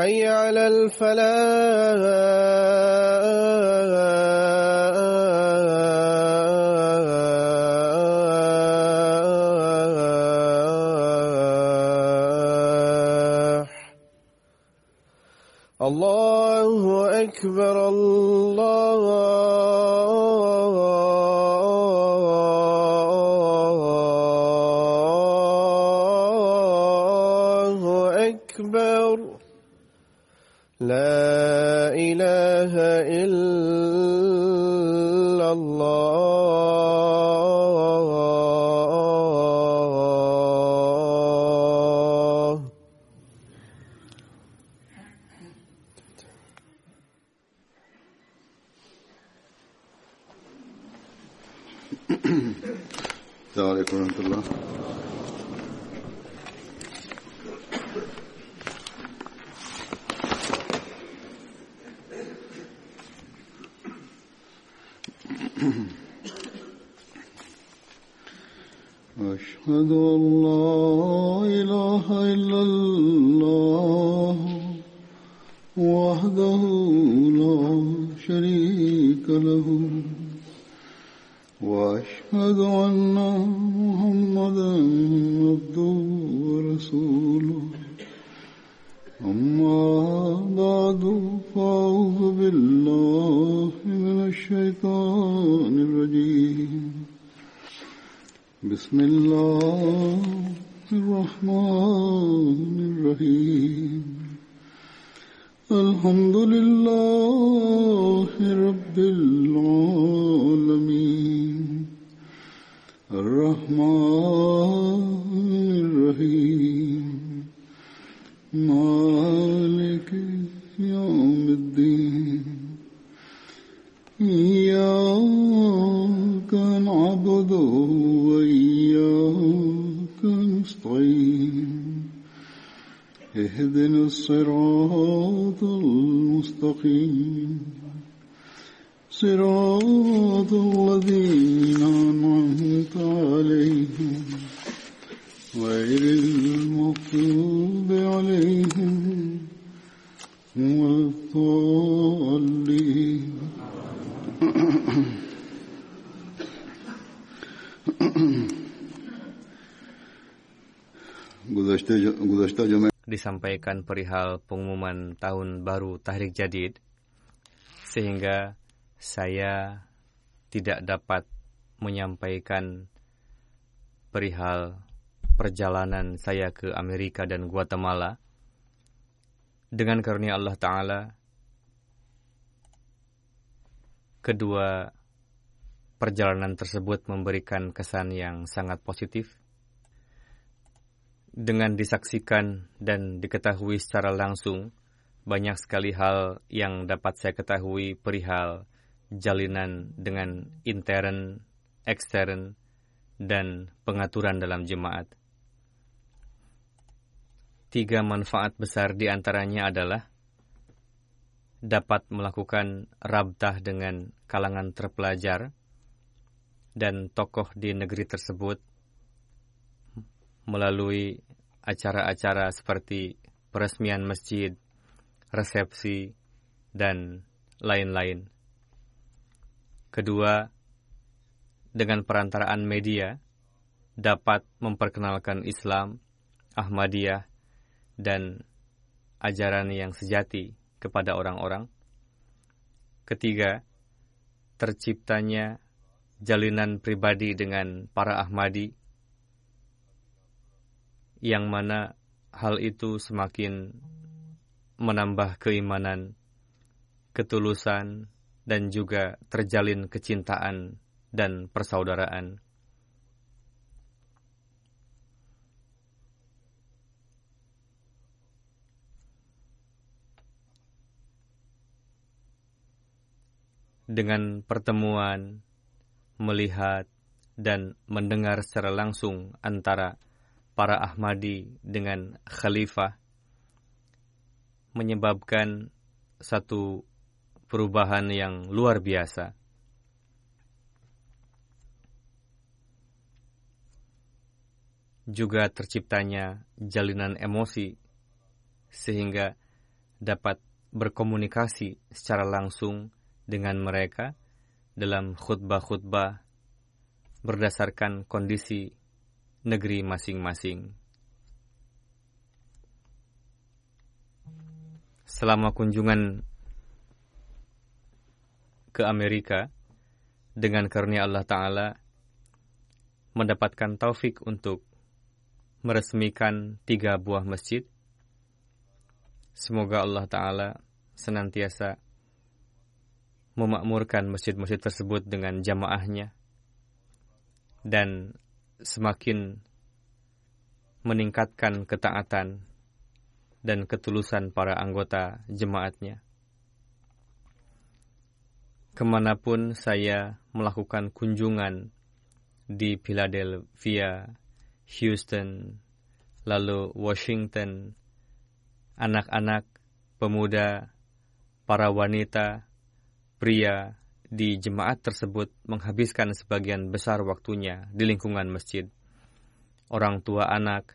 حي على الفلاح. Disampaikan perihal pengumuman tahun baru Tahrik Jadid sehingga saya tidak dapat menyampaikan perihal perjalanan saya ke Amerika dan Guatemala dengan karunia Allah Ta'ala kedua perjalanan tersebut memberikan kesan yang sangat positif. Dengan disaksikan dan diketahui secara langsung, banyak sekali hal yang dapat saya ketahui perihal jalinan dengan intern, ekstern, dan pengaturan dalam jemaat. Tiga manfaat besar di antaranya adalah dapat melakukan rabtah dengan kalangan terpelajar dan tokoh di negeri tersebut melalui acara-acara seperti peresmian masjid, resepsi, dan lain-lain. Kedua, dengan perantaraan media, dapat memperkenalkan Islam, Ahmadiyah, dan ajaran yang sejati kepada orang-orang. Ketiga, terciptanya jalinan pribadi dengan para Ahmadi yang mana hal itu semakin menambah keimanan, ketulusan, dan juga terjalin kecintaan dan persaudaraan. Dengan pertemuan, melihat, dan mendengar secara langsung antara para Ahmadi dengan khalifah menyebabkan satu perubahan yang luar biasa. Juga terciptanya jalinan emosi sehingga dapat berkomunikasi secara langsung dengan mereka dalam khutbah-khutbah berdasarkan kondisi negeri masing-masing. Selama kunjungan ke Amerika, dengan karunia Allah Ta'ala, mendapatkan taufik untuk meresmikan tiga buah masjid. Semoga Allah Ta'ala senantiasa memakmurkan masjid-masjid tersebut dengan jamaahnya dan semakin meningkatkan ketaatan dan ketulusan para anggota jemaatnya. Ke mana pun saya melakukan kunjungan di Philadelphia, Houston, lalu Washington, anak-anak, pemuda, para wanita, pria, di jemaat tersebut menghabiskan sebagian besar waktunya di lingkungan masjid. Orang tua anak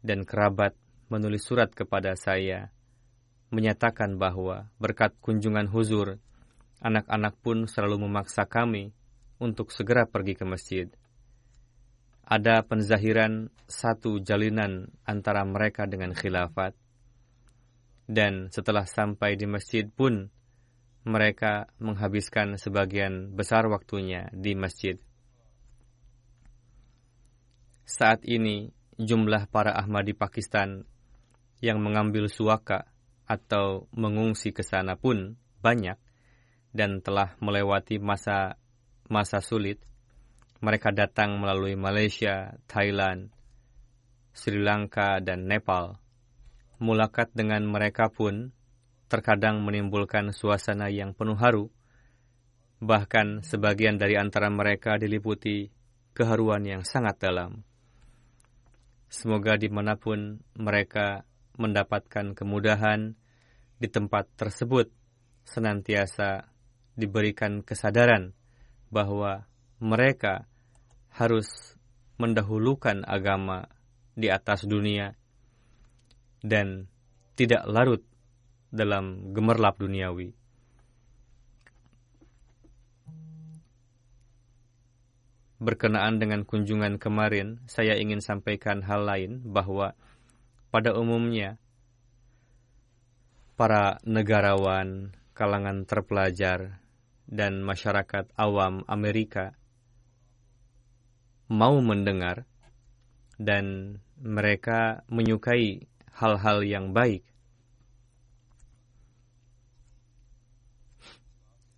dan kerabat menulis surat kepada saya, menyatakan bahwa berkat kunjungan huzur, anak-anak pun selalu memaksa kami untuk segera pergi ke masjid. Ada penzahiran satu jalinan antara mereka dengan khilafat, dan setelah sampai di masjid pun mereka menghabiskan sebagian besar waktunya di masjid. Saat ini, jumlah para Ahmadi Pakistan yang mengambil suaka atau mengungsi ke sana pun banyak dan telah melewati masa masa sulit. Mereka datang melalui Malaysia, Thailand, Sri Lanka, dan Nepal. Mulakat dengan mereka pun terkadang menimbulkan suasana yang penuh haru. Bahkan sebagian dari antara mereka diliputi keharuan yang sangat dalam. Semoga di mana pun mereka mendapatkan kemudahan di tempat tersebut, senantiasa diberikan kesadaran bahwa mereka harus mendahulukan agama di atas dunia dan tidak larut dalam gemerlap duniawi. Berkenaan dengan kunjungan kemarin, saya ingin sampaikan hal lain bahwa pada umumnya para negarawan, kalangan terpelajar, dan masyarakat awam Amerika mau mendengar dan mereka menyukai hal-hal yang baik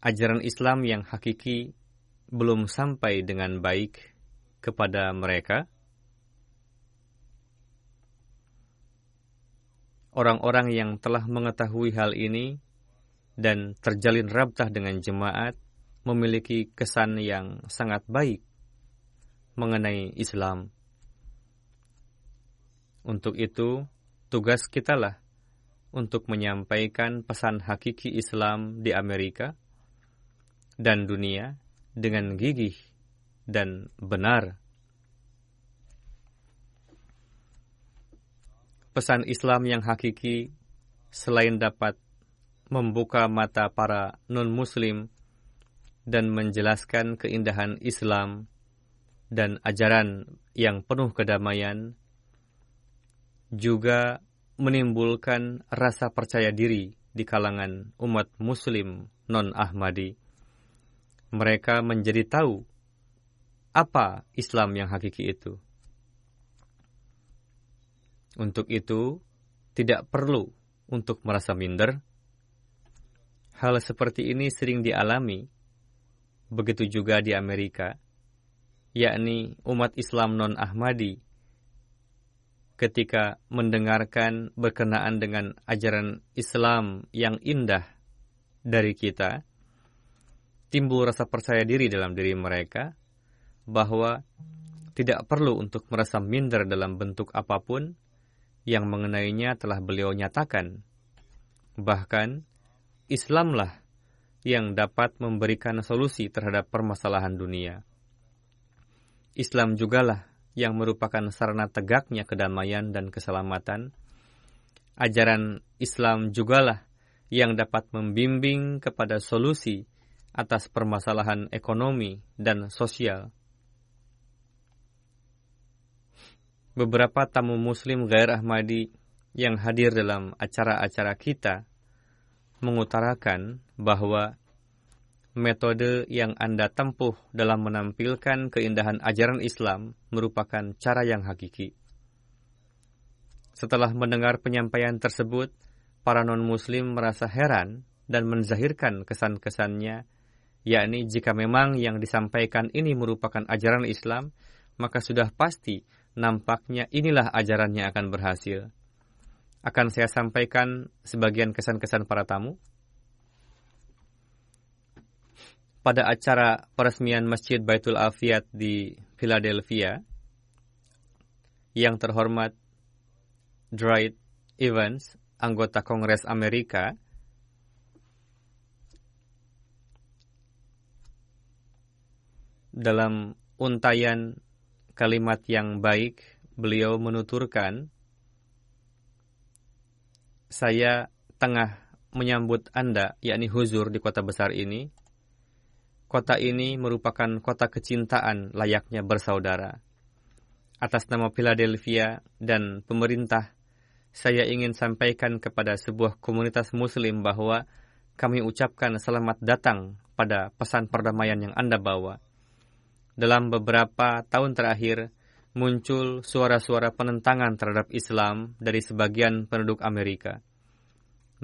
ajaran Islam yang hakiki belum sampai dengan baik kepada mereka, orang-orang yang telah mengetahui hal ini dan terjalin rabtah dengan jemaat memiliki kesan yang sangat baik mengenai Islam. Untuk itu, tugas kita lah untuk menyampaikan pesan hakiki Islam di Amerika dan dunia dengan gigih dan benar. Pesan Islam yang hakiki selain dapat membuka mata para non-Muslim dan menjelaskan keindahan Islam dan ajaran yang penuh kedamaian, juga menimbulkan rasa percaya diri di kalangan umat Muslim non-Ahmadi. Mereka menjadi tahu apa Islam yang hakiki itu. Untuk itu, tidak perlu untuk merasa minder. Hal seperti ini sering dialami, begitu juga di Amerika, yakni umat Islam non-Ahmadi, ketika mendengarkan berkenaan dengan ajaran Islam yang indah dari kita, timbul rasa percaya diri dalam diri mereka bahwa tidak perlu untuk merasa minder dalam bentuk apa pun yang mengenainya telah beliau nyatakan. Bahkan, Islamlah yang dapat memberikan solusi terhadap permasalahan dunia. Islam jugalah yang merupakan sarana tegaknya kedamaian dan keselamatan. Ajaran Islam jugalah yang dapat membimbing kepada solusi atas permasalahan ekonomi dan sosial. Beberapa tamu muslim gair Ahmadi yang hadir dalam acara-acara kita mengutarakan bahwa metode yang Anda tempuh dalam menampilkan keindahan ajaran Islam merupakan cara yang hakiki. Setelah mendengar penyampaian tersebut, para non-Muslim merasa heran dan menzahirkan kesan-kesannya, yakni jika memang yang disampaikan ini merupakan ajaran Islam, maka sudah pasti nampaknya inilah ajaran yang akan berhasil. Akan saya sampaikan sebagian kesan-kesan para tamu. pada acara peresmian Masjid Baitul Afiyat di Philadelphia, yang terhormat Dwight Evans, anggota Kongres Amerika, dalam untayan kalimat yang baik, beliau menuturkan, saya tengah menyambut Anda, yakni huzur di kota besar ini, Kota ini merupakan kota kecintaan layaknya bersaudara. Atas nama Philadelphia dan pemerintah, saya ingin sampaikan kepada sebuah komunitas muslim bahwa kami ucapkan selamat datang pada pesan perdamaian yang Anda bawa. Dalam beberapa tahun terakhir, muncul suara-suara penentangan terhadap Islam dari sebagian penduduk Amerika.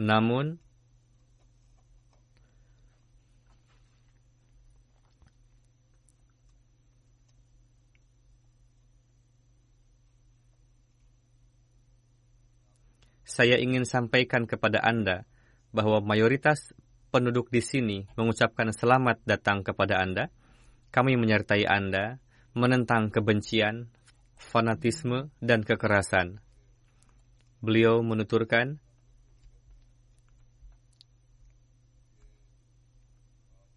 Namun, saya ingin sampaikan kepada Anda bahwa mayoritas penduduk di sini mengucapkan selamat datang kepada Anda. Kami menyertai Anda menentang kebencian, fanatisme, dan kekerasan. Beliau menuturkan,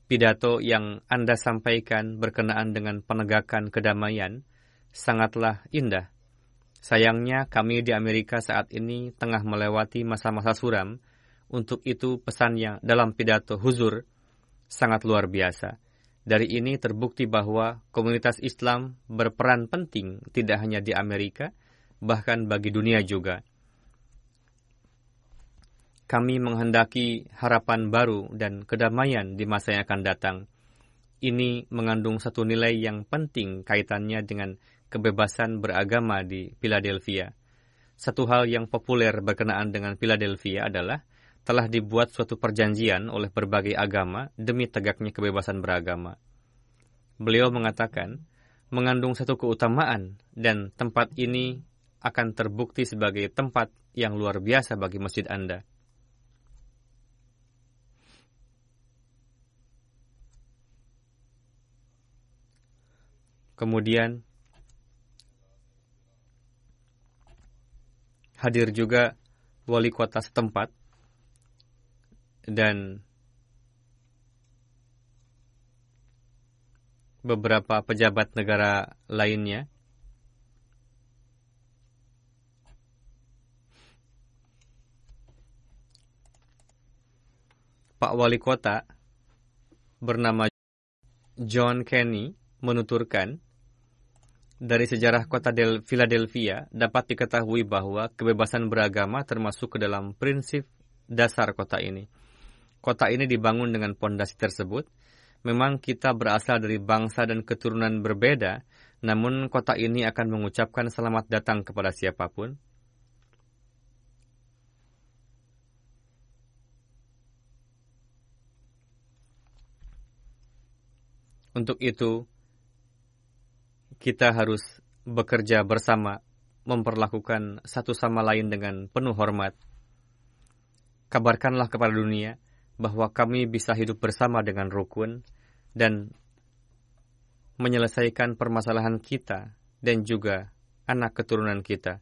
pidato yang Anda sampaikan berkenaan dengan penegakan kedamaian sangatlah indah Sayangnya kami di Amerika saat ini tengah melewati masa-masa suram. Untuk itu pesannya dalam pidato huzur sangat luar biasa. Dari ini terbukti bahwa komunitas Islam berperan penting tidak hanya di Amerika, bahkan bagi dunia juga. Kami menghendaki harapan baru dan kedamaian di masa yang akan datang. Ini mengandung satu nilai yang penting kaitannya dengan kebebasan beragama di Philadelphia. Satu hal yang populer berkenaan dengan Philadelphia adalah telah dibuat suatu perjanjian oleh berbagai agama demi tegaknya kebebasan beragama. Beliau mengatakan, mengandung satu keutamaan dan tempat ini akan terbukti sebagai tempat yang luar biasa bagi masjid Anda. Kemudian hadir juga wali kota setempat dan beberapa pejabat negara lainnya. Pak Wali Kota bernama John Kenny menuturkan, dari sejarah kota Del Philadelphia dapat diketahui bahwa kebebasan beragama termasuk ke dalam prinsip dasar kota ini. Kota ini dibangun dengan pondasi tersebut, Memang kita berasal dari bangsa dan keturunan berbeda, namun kota ini akan mengucapkan selamat datang kepada siapa pun. Untuk itu, kita harus bekerja bersama, memperlakukan satu sama lain dengan penuh hormat. Kabarkanlah kepada dunia bahwa kami bisa hidup bersama dengan rukun dan menyelesaikan permasalahan kita dan juga anak keturunan kita.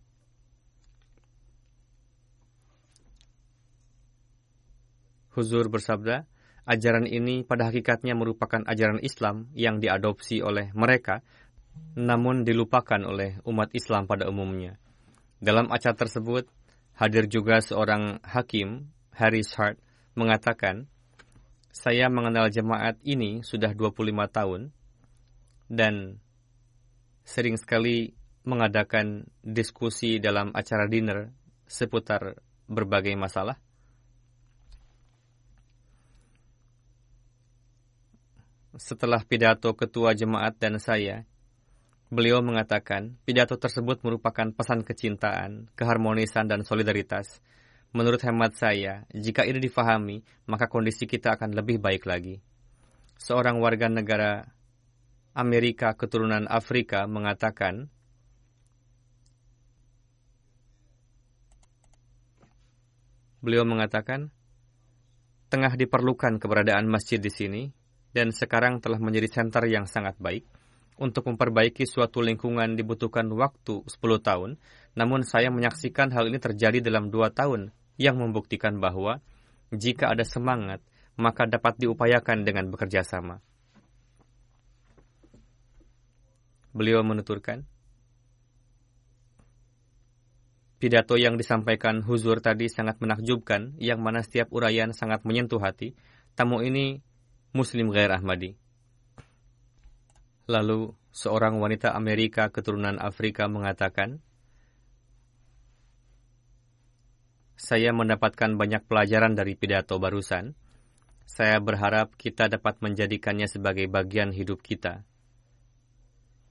Huzur bersabda, ajaran ini pada hakikatnya merupakan ajaran Islam yang diadopsi oleh mereka, namun dilupakan oleh umat Islam pada umumnya. Dalam acara tersebut, hadir juga seorang hakim, Harris Hart, mengatakan, saya mengenal jemaat ini sudah 25 tahun dan sering sekali mengadakan diskusi dalam acara dinner seputar berbagai masalah. Setelah pidato ketua jemaat dan saya, beliau mengatakan pidato tersebut merupakan pesan kecintaan, keharmonisan, dan solidaritas Menurut hemat saya, jika ini difahami, maka kondisi kita akan lebih baik lagi. Seorang warga negara Amerika keturunan Afrika mengatakan, beliau mengatakan, tengah diperlukan keberadaan masjid di sini, dan sekarang telah menjadi center yang sangat baik. Untuk memperbaiki suatu lingkungan dibutuhkan waktu 10 tahun, namun saya menyaksikan hal ini terjadi dalam dua tahun yang membuktikan bahwa jika ada semangat, maka dapat diupayakan dengan bekerja sama. Beliau menuturkan, pidato yang disampaikan Huzur tadi sangat menakjubkan, yang mana setiap uraian sangat menyentuh hati. Tamu ini Muslim Gair Ahmadi. Lalu, seorang wanita Amerika keturunan Afrika mengatakan, Saya mendapatkan banyak pelajaran dari pidato barusan. Saya berharap kita dapat menjadikannya sebagai bagian hidup kita.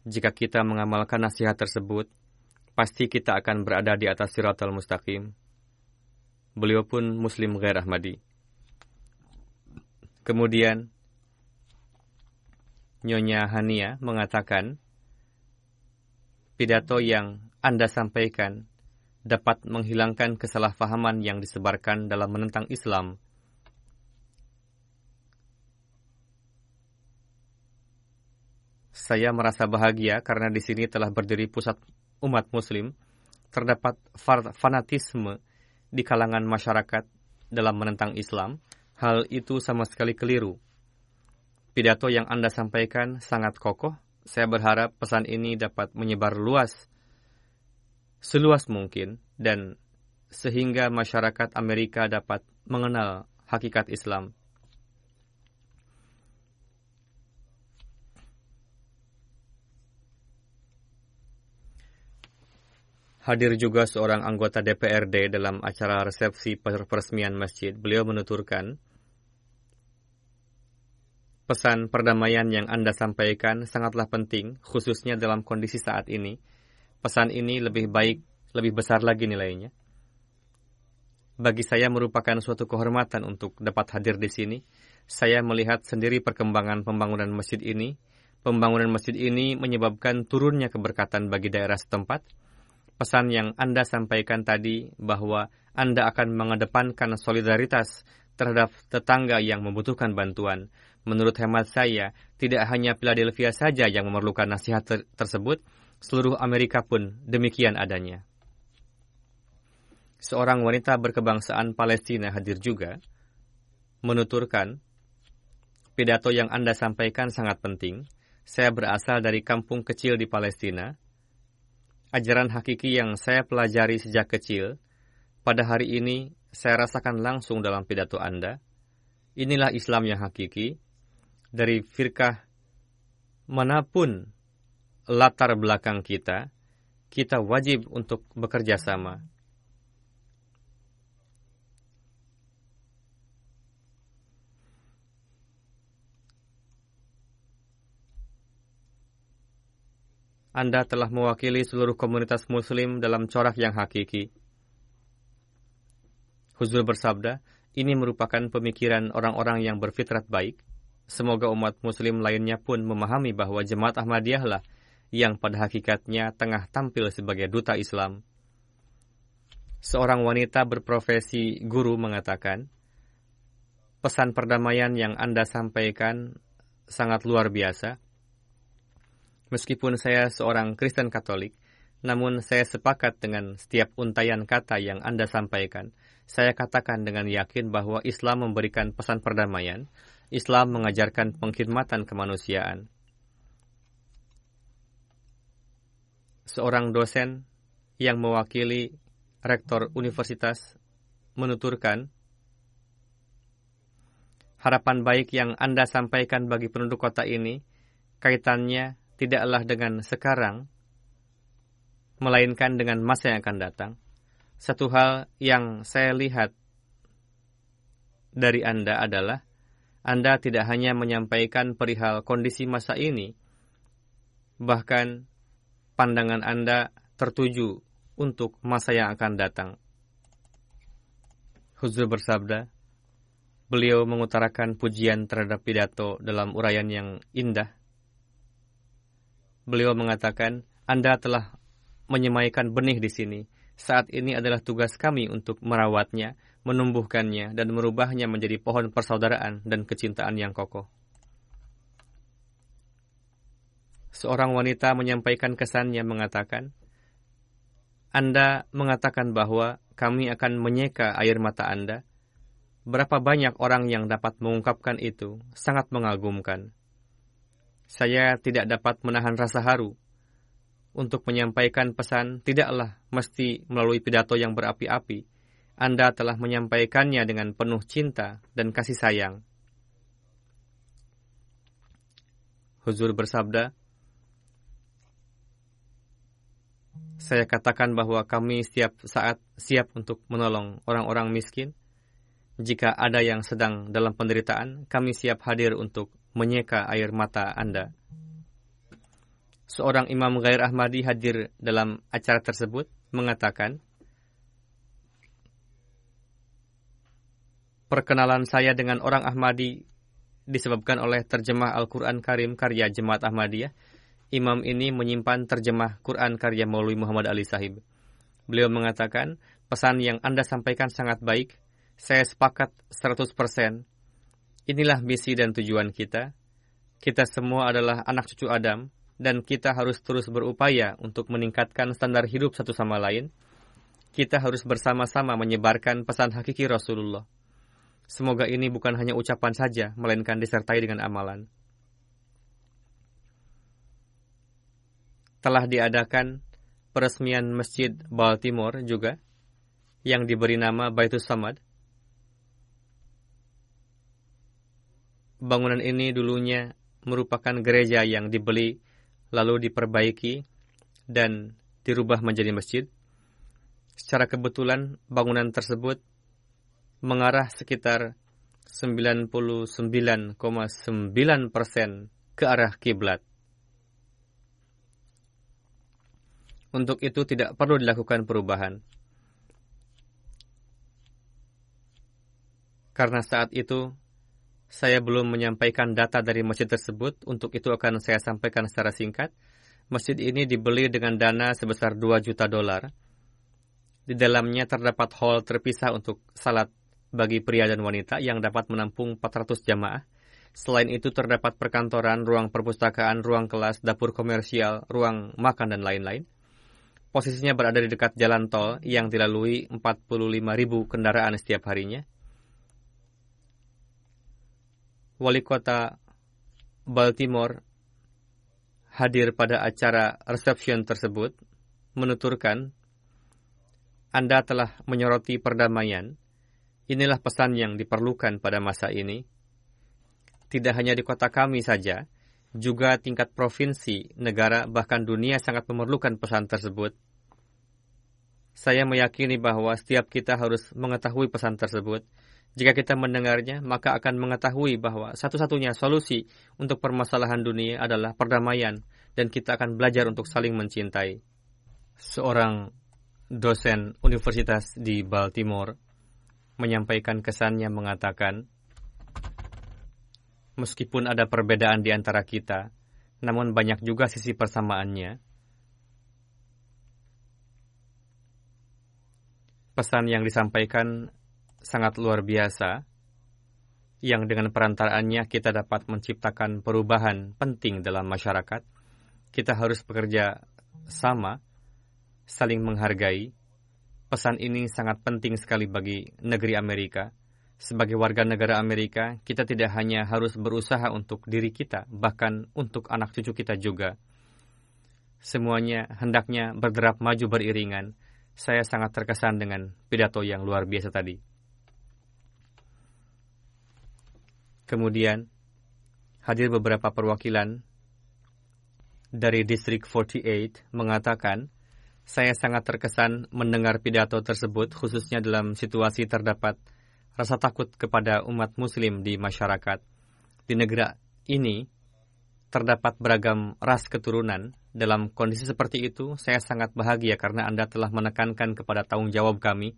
Jika kita mengamalkan nasihat tersebut, pasti kita akan berada di atas siratal mustaqim. Beliau pun Muslim Ghair Ahmadi. Kemudian, Nyonya Hania mengatakan, pidato yang Anda sampaikan dapat menghilangkan kesalahpahaman yang disebarkan dalam menentang Islam. Saya merasa bahagia karena di sini telah berdiri pusat umat Muslim. Terdapat fanatisme di kalangan masyarakat dalam menentang Islam. Hal itu sama sekali keliru. Pidato yang Anda sampaikan sangat kokoh. Saya berharap pesan ini dapat menyebar luas seluas mungkin dan sehingga masyarakat Amerika dapat mengenal hakikat Islam. Hadir juga seorang anggota DPRD dalam acara resepsi peresmian masjid. Beliau menuturkan, pesan perdamaian yang Anda sampaikan sangatlah penting, khususnya dalam kondisi saat ini, pesan ini lebih baik, lebih besar lagi nilainya. Bagi saya merupakan suatu kehormatan untuk dapat hadir di sini. Saya melihat sendiri perkembangan pembangunan masjid ini. Pembangunan masjid ini menyebabkan turunnya keberkatan bagi daerah setempat. Pesan yang Anda sampaikan tadi bahwa Anda akan mengedepankan solidaritas terhadap tetangga yang membutuhkan bantuan. Menurut hemat saya, tidak hanya Philadelphia saja yang memerlukan nasihat ter tersebut, seluruh Amerika pun demikian adanya. Seorang wanita berkebangsaan Palestina hadir juga, menuturkan, pidato yang Anda sampaikan sangat penting, saya berasal dari kampung kecil di Palestina. Ajaran hakiki yang saya pelajari sejak kecil, pada hari ini saya rasakan langsung dalam pidato Anda. Inilah Islam yang hakiki. Dari firkah mana pun latar belakang kita, kita wajib untuk bekerja sama Anda telah mewakili seluruh komunitas muslim dalam corak yang hakiki. Huzur bersabda, ini merupakan pemikiran orang-orang yang berfitrat baik. Semoga umat muslim lainnya pun memahami bahwa jemaat Ahmadiyah lah yang pada hakikatnya tengah tampil sebagai duta Islam. Seorang wanita berprofesi guru mengatakan, pesan perdamaian yang Anda sampaikan sangat luar biasa. Meskipun saya seorang Kristen Katolik, namun saya sepakat dengan setiap untayan kata yang Anda sampaikan. Saya katakan dengan yakin bahwa Islam memberikan pesan perdamaian, Islam mengajarkan pengkhidmatan kemanusiaan. Seorang dosen yang mewakili rektor universitas menuturkan, harapan baik yang Anda sampaikan bagi penduduk kota ini kaitannya tidaklah dengan sekarang, melainkan dengan masa yang akan datang. Satu hal yang saya lihat dari Anda adalah Anda tidak hanya menyampaikan perihal kondisi masa ini, bahkan pandangan Anda tertuju untuk masa yang akan datang. Huzur bersabda, beliau mengutarakan pujian terhadap pidato dalam uraian yang indah Beliau mengatakan, Anda telah menyemaikan benih di sini. Saat ini adalah tugas kami untuk merawatnya, menumbuhkannya, dan merubahnya menjadi pohon persaudaraan dan kecintaan yang kokoh. Seorang wanita menyampaikan kesannya mengatakan, Anda mengatakan bahwa kami akan menyeka air mata Anda. Berapa banyak orang yang dapat mengungkapkan itu sangat mengagumkan. Saya tidak dapat menahan rasa haru. Untuk menyampaikan pesan tidaklah mesti melalui pidato yang berapi-api. Anda telah menyampaikannya dengan penuh cinta dan kasih sayang. Huzur bersabda, Saya katakan bahwa kami setiap saat siap untuk menolong orang-orang miskin. Jika ada yang sedang dalam penderitaan, kami siap hadir untuk menyeka air mata Anda. Seorang imam gair Ahmadi hadir dalam acara tersebut mengatakan, Perkenalan saya dengan orang Ahmadi disebabkan oleh terjemah Al-Quran Karim karya Jemaat Ahmadiyah. Imam ini menyimpan terjemah Quran karya Maulwi Muhammad Ali Sahib. Beliau mengatakan, pesan yang Anda sampaikan sangat baik. Saya sepakat 100%. Inilah misi dan tujuan kita. Kita semua adalah anak cucu Adam, dan kita harus terus berupaya untuk meningkatkan standar hidup satu sama lain. Kita harus bersama-sama menyebarkan pesan hakiki Rasulullah. Semoga ini bukan hanya ucapan saja, melainkan disertai dengan amalan. Telah diadakan peresmian Masjid Baltimore juga, yang diberi nama Baitus Samad, bangunan ini dulunya merupakan gereja yang dibeli lalu diperbaiki dan dirubah menjadi masjid. Secara kebetulan bangunan tersebut mengarah sekitar 99,9 persen ke arah kiblat. Untuk itu tidak perlu dilakukan perubahan. Karena saat itu Saya belum menyampaikan data dari masjid tersebut, untuk itu akan saya sampaikan secara singkat. Masjid ini dibeli dengan dana sebesar 2 juta dolar. Di dalamnya terdapat hall terpisah untuk salat bagi pria dan wanita yang dapat menampung 400 jamaah. Selain itu terdapat perkantoran, ruang perpustakaan, ruang kelas, dapur komersial, ruang makan, dan lain-lain. Posisinya berada di dekat jalan tol yang dilalui 45.000 kendaraan setiap harinya. Wali kota Baltimore hadir pada acara reception tersebut menuturkan, Anda telah menyoroti perdamaian. Inilah pesan yang diperlukan pada masa ini. Tidak hanya di kota kami saja, juga tingkat provinsi, negara, bahkan dunia sangat memerlukan pesan tersebut. Saya meyakini bahwa setiap kita harus mengetahui pesan tersebut. Jika kita mendengarnya, maka akan mengetahui bahwa satu-satunya solusi untuk permasalahan dunia adalah perdamaian, dan kita akan belajar untuk saling mencintai. Seorang dosen universitas di Baltimore menyampaikan kesannya mengatakan, Meskipun ada perbedaan di antara kita, namun banyak juga sisi persamaannya. Pesan yang disampaikan sangat luar biasa, yang dengan perantaraannya kita dapat menciptakan perubahan penting dalam masyarakat. Kita harus bekerja sama, saling menghargai. Pesan ini sangat penting sekali bagi negeri Amerika sebagai warga negara Amerika, kita tidak hanya harus berusaha untuk diri kita, bahkan untuk anak cucu kita juga. Semuanya hendaknya berderap maju beriringan. Saya sangat terkesan dengan pidato yang luar biasa tadi. Kemudian, hadir beberapa perwakilan dari Distrik 48 mengatakan, saya sangat terkesan mendengar pidato tersebut khususnya dalam situasi terdapat rasa takut kepada umat muslim di masyarakat. Di negara ini terdapat beragam ras keturunan. Dalam kondisi seperti itu, saya sangat bahagia karena Anda telah menekankan kepada tanggung jawab kami.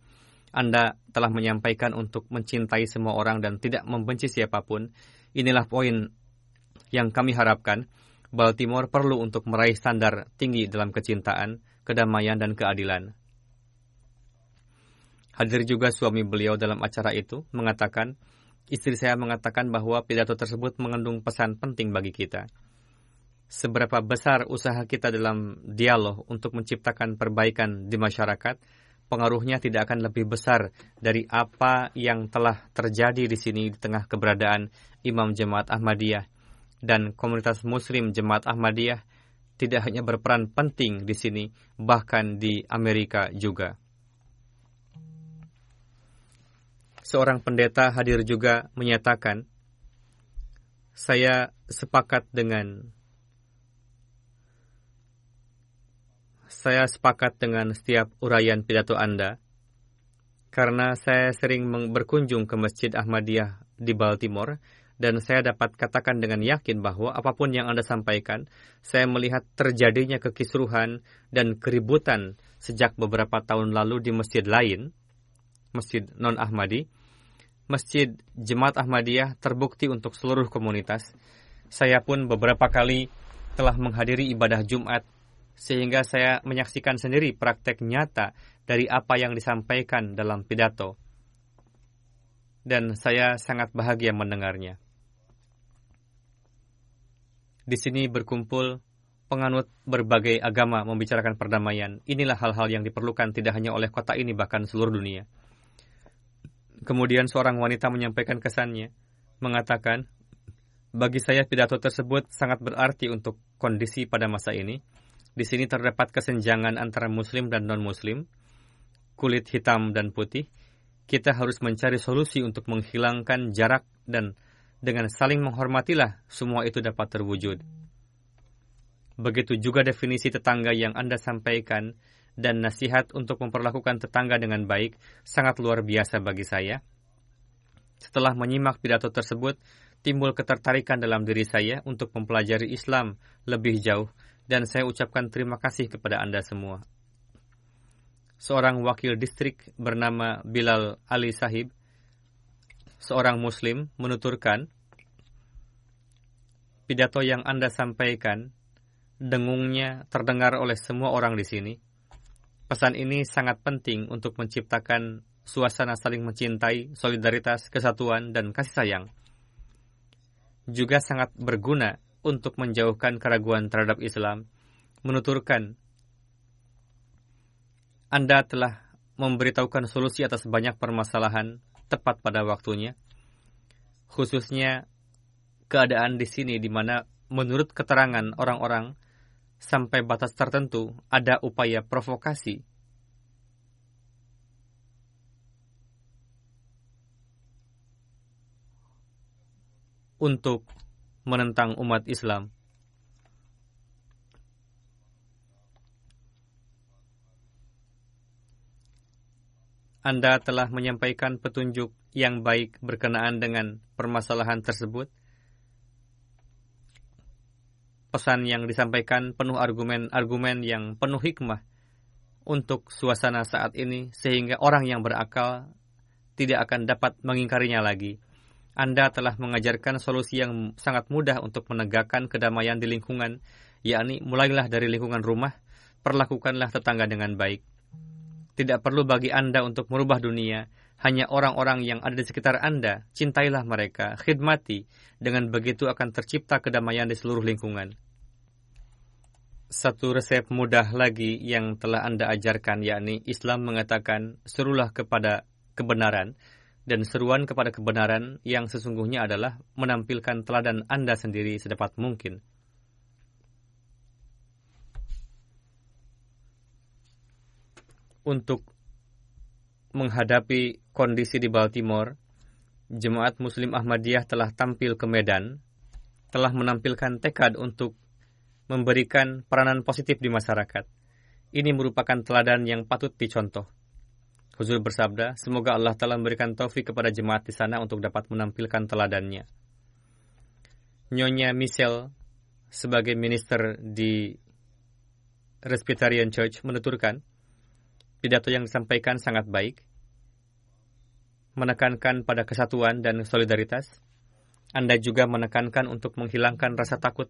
Anda telah menyampaikan untuk mencintai semua orang dan tidak membenci siapa pun. Inilah poin yang kami harapkan. Baltimore perlu untuk meraih standar tinggi dalam kecintaan, kedamaian, dan keadilan. Hadir juga suami beliau dalam acara itu, mengatakan, istri saya mengatakan bahwa pidato tersebut mengandung pesan penting bagi kita. Seberapa besar usaha kita dalam dialog untuk menciptakan perbaikan di masyarakat, pengaruhnya tidak akan lebih besar dari apa yang telah terjadi di sini di tengah keberadaan Imam Jemaat Ahmadiyah dan komunitas Muslim Jemaat Ahmadiyah tidak hanya berperan penting di sini, bahkan di Amerika juga. Seorang pendeta hadir juga menyatakan, saya sepakat dengan saya sepakat dengan setiap uraian pidato Anda karena saya sering berkunjung ke Masjid Ahmadiyah di Baltimore dan saya dapat katakan dengan yakin bahwa apa pun yang Anda sampaikan, saya melihat terjadinya kekisruhan dan keributan sejak beberapa tahun lalu di masjid lain, masjid non-Ahmadi, Masjid Jemaat Ahmadiyah terbukti untuk seluruh komunitas. Saya pun beberapa kali telah menghadiri ibadah Jumat, sehingga saya menyaksikan sendiri praktek nyata dari apa yang disampaikan dalam pidato. Dan saya sangat bahagia mendengarnya. Di sini berkumpul penganut berbagai agama membicarakan perdamaian. Inilah hal-hal yang diperlukan tidak hanya oleh kota ini, bahkan seluruh dunia. Kemudian seorang wanita menyampaikan kesannya, mengatakan, bagi saya pidato tersebut sangat berarti untuk kondisi pada masa ini. Di sini terdapat kesenjangan antara muslim dan non-muslim, kulit hitam dan putih. Kita harus mencari solusi untuk menghilangkan jarak dan dengan saling menghormatilah semua itu dapat terwujud. Begitu juga definisi tetangga yang Anda sampaikan dan nasihat untuk memperlakukan tetangga dengan baik sangat luar biasa bagi saya. Setelah menyimak pidato tersebut, timbul ketertarikan dalam diri saya untuk mempelajari Islam lebih jauh dan saya ucapkan terima kasih kepada Anda semua. Seorang wakil distrik bernama Bilal Ali Sahib, seorang muslim, menuturkan, pidato yang Anda sampaikan, dengungnya terdengar oleh semua orang di sini. Pesan ini sangat penting untuk menciptakan suasana saling mencintai, solidaritas, kesatuan, dan kasih sayang. Juga sangat berguna untuk menjauhkan keraguan terhadap Islam, menuturkan Anda telah memberitahukan solusi atas banyak permasalahan tepat pada waktunya, khususnya keadaan di sini di mana menurut keterangan orang-orang sampai batas tertentu ada upaya provokasi untuk menentang umat Islam. Anda telah menyampaikan petunjuk yang baik berkenaan dengan permasalahan tersebut. Pesan yang disampaikan penuh argumen-argumen yang penuh hikmah untuk suasana saat ini, sehingga orang yang berakal tidak akan dapat mengingkarinya lagi. Anda telah mengajarkan solusi yang sangat mudah untuk menegakkan kedamaian di lingkungan, yakni mulailah dari lingkungan rumah, perlakukanlah tetangga dengan baik. Tidak perlu bagi Anda untuk merubah dunia, hanya orang-orang yang ada di sekitar Anda, cintailah mereka, khidmati, dengan begitu akan tercipta kedamaian di seluruh lingkungan. Satu resep mudah lagi yang telah Anda ajarkan, yakni Islam mengatakan, serulah kepada kebenaran, dan seruan kepada kebenaran yang sesungguhnya adalah menampilkan teladan Anda sendiri sedapat mungkin. untuk menghadapi kondisi di Baltimore, Jemaat Muslim Ahmadiyah telah tampil ke medan, telah menampilkan tekad untuk memberikan peranan positif di masyarakat. Ini merupakan teladan yang patut dicontoh. Huzur bersabda, semoga Allah telah memberikan taufik kepada jemaat di sana untuk dapat menampilkan teladannya. Nyonya Michelle, sebagai minister di Presbyterian Church, menuturkan, Pidato yang disampaikan sangat baik, menekankan pada kesatuan dan solidaritas. Anda juga menekankan untuk menghilangkan rasa takut,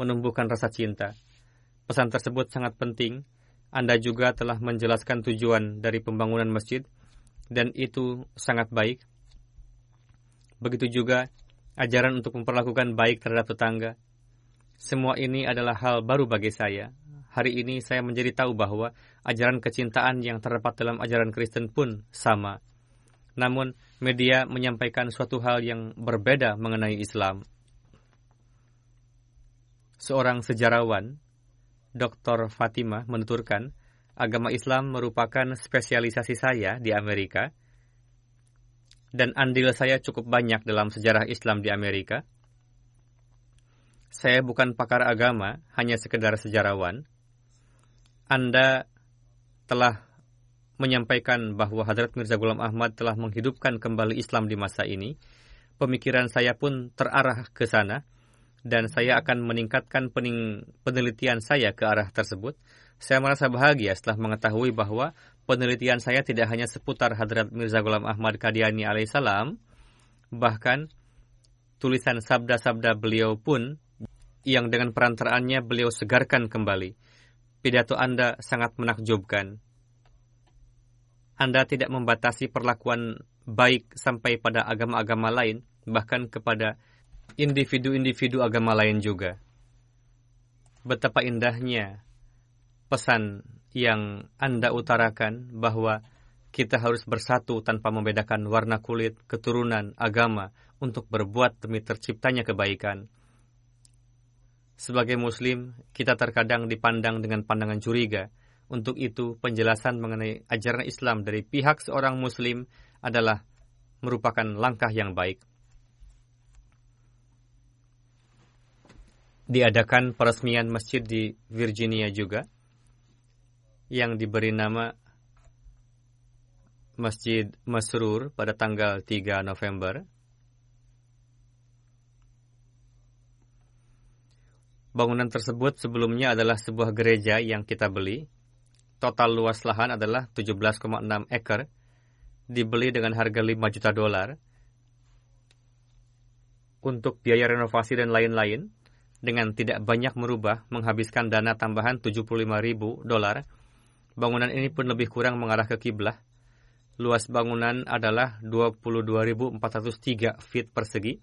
menumbuhkan rasa cinta. Pesan tersebut sangat penting. Anda juga telah menjelaskan tujuan dari pembangunan masjid, dan itu sangat baik. Begitu juga ajaran untuk memperlakukan baik terhadap tetangga. Semua ini adalah hal baru bagi saya, hari ini saya menjadi tahu bahwa ajaran kecintaan yang terdapat dalam ajaran Kristen pun sama. Namun, media menyampaikan suatu hal yang berbeda mengenai Islam. Seorang sejarawan, Dr. Fatimah, menuturkan, agama Islam merupakan spesialisasi saya di Amerika, dan andil saya cukup banyak dalam sejarah Islam di Amerika. Saya bukan pakar agama, hanya sekedar sejarawan. Anda telah menyampaikan bahwa Hadrat Mirza Ghulam Ahmad telah menghidupkan kembali Islam di masa ini, pemikiran saya pun terarah ke sana, dan saya akan meningkatkan penelitian saya ke arah tersebut. Saya merasa bahagia setelah mengetahui bahwa penelitian saya tidak hanya seputar Hadrat Mirza Ghulam Ahmad Qadiani alaihissalam, bahkan tulisan sabda-sabda beliau pun yang dengan perantaraannya beliau segarkan kembali pidato Anda sangat menakjubkan. Anda tidak membatasi perlakuan baik sampai pada agama-agama lain, bahkan kepada individu-individu agama lain juga. Betapa indahnya pesan yang Anda utarakan bahwa kita harus bersatu tanpa membedakan warna kulit, keturunan, agama untuk berbuat demi terciptanya kebaikan. Sebagai Muslim, kita terkadang dipandang dengan pandangan curiga. Untuk itu, penjelasan mengenai ajaran Islam dari pihak seorang Muslim adalah merupakan langkah yang baik. Diadakan peresmian masjid di Virginia juga, yang diberi nama Masjid Masrur pada tanggal 3 November Bangunan tersebut sebelumnya adalah sebuah gereja yang kita beli. Total luas lahan adalah 17,6 ekar. Dibeli dengan harga 5 juta dolar. Untuk biaya renovasi dan lain-lain, dengan tidak banyak merubah menghabiskan dana tambahan 75 ribu dolar. Bangunan ini pun lebih kurang mengarah ke kiblah. Luas bangunan adalah 22.403 feet persegi.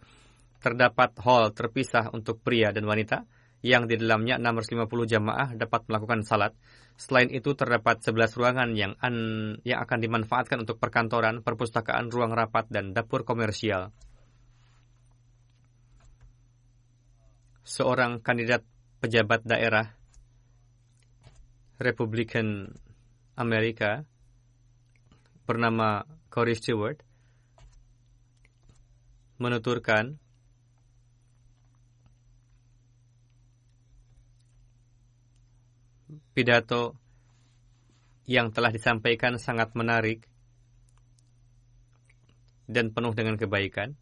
Terdapat hall terpisah untuk pria dan wanita yang di dalamnya 650 jamaah dapat melakukan salat. Selain itu terdapat 11 ruangan yang, an, yang akan dimanfaatkan untuk perkantoran, perpustakaan, ruang rapat, dan dapur komersial. Seorang kandidat pejabat daerah Republikan Amerika bernama Corey Stewart menuturkan pidato yang telah disampaikan sangat menarik dan penuh dengan kebaikan.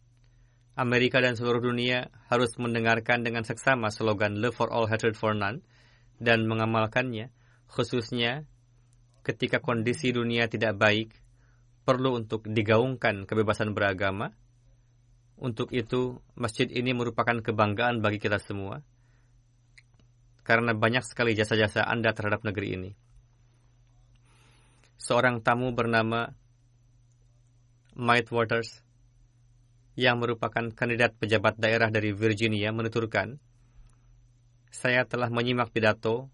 Amerika dan seluruh dunia harus mendengarkan dengan seksama slogan Love for All, Hatred for None dan mengamalkannya, khususnya ketika kondisi dunia tidak baik, perlu untuk digaungkan kebebasan beragama. Untuk itu, masjid ini merupakan kebanggaan bagi kita semua karena banyak sekali jasa-jasa Anda terhadap negeri ini. Seorang tamu bernama Mike Waters yang merupakan kandidat pejabat daerah dari Virginia menuturkan, saya telah menyimak pidato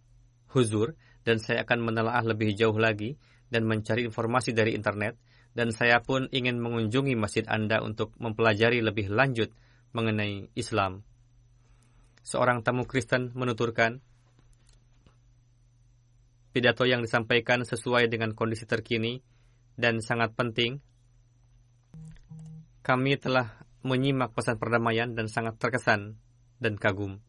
huzur dan saya akan menelaah lebih jauh lagi dan mencari informasi dari internet dan saya pun ingin mengunjungi masjid Anda untuk mempelajari lebih lanjut mengenai Islam seorang tamu Kristen menuturkan, pidato yang disampaikan sesuai dengan kondisi terkini dan sangat penting. Kami telah menyimak pesan perdamaian dan sangat terkesan dan kagum.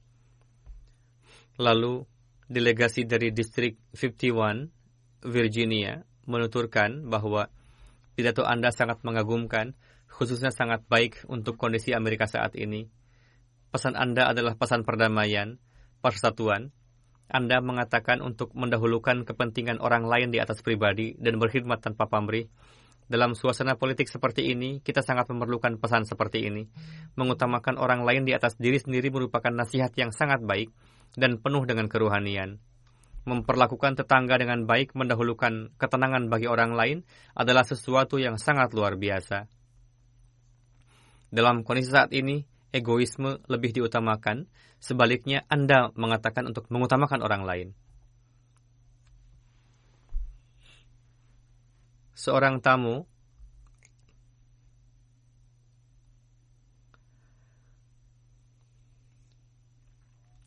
Lalu, delegasi dari distrik 51, Virginia, menuturkan bahwa pidato Anda sangat mengagumkan, khususnya sangat baik untuk kondisi Amerika saat ini pesan Anda adalah pesan perdamaian, persatuan. Anda mengatakan untuk mendahulukan kepentingan orang lain di atas pribadi dan berkhidmat tanpa pamrih. Dalam suasana politik seperti ini, kita sangat memerlukan pesan seperti ini. Mengutamakan orang lain di atas diri sendiri merupakan nasihat yang sangat baik dan penuh dengan keruhanian. Memperlakukan tetangga dengan baik mendahulukan ketenangan bagi orang lain adalah sesuatu yang sangat luar biasa. Dalam kondisi saat ini, egoisme lebih diutamakan, sebaliknya Anda mengatakan untuk mengutamakan orang lain. Seorang tamu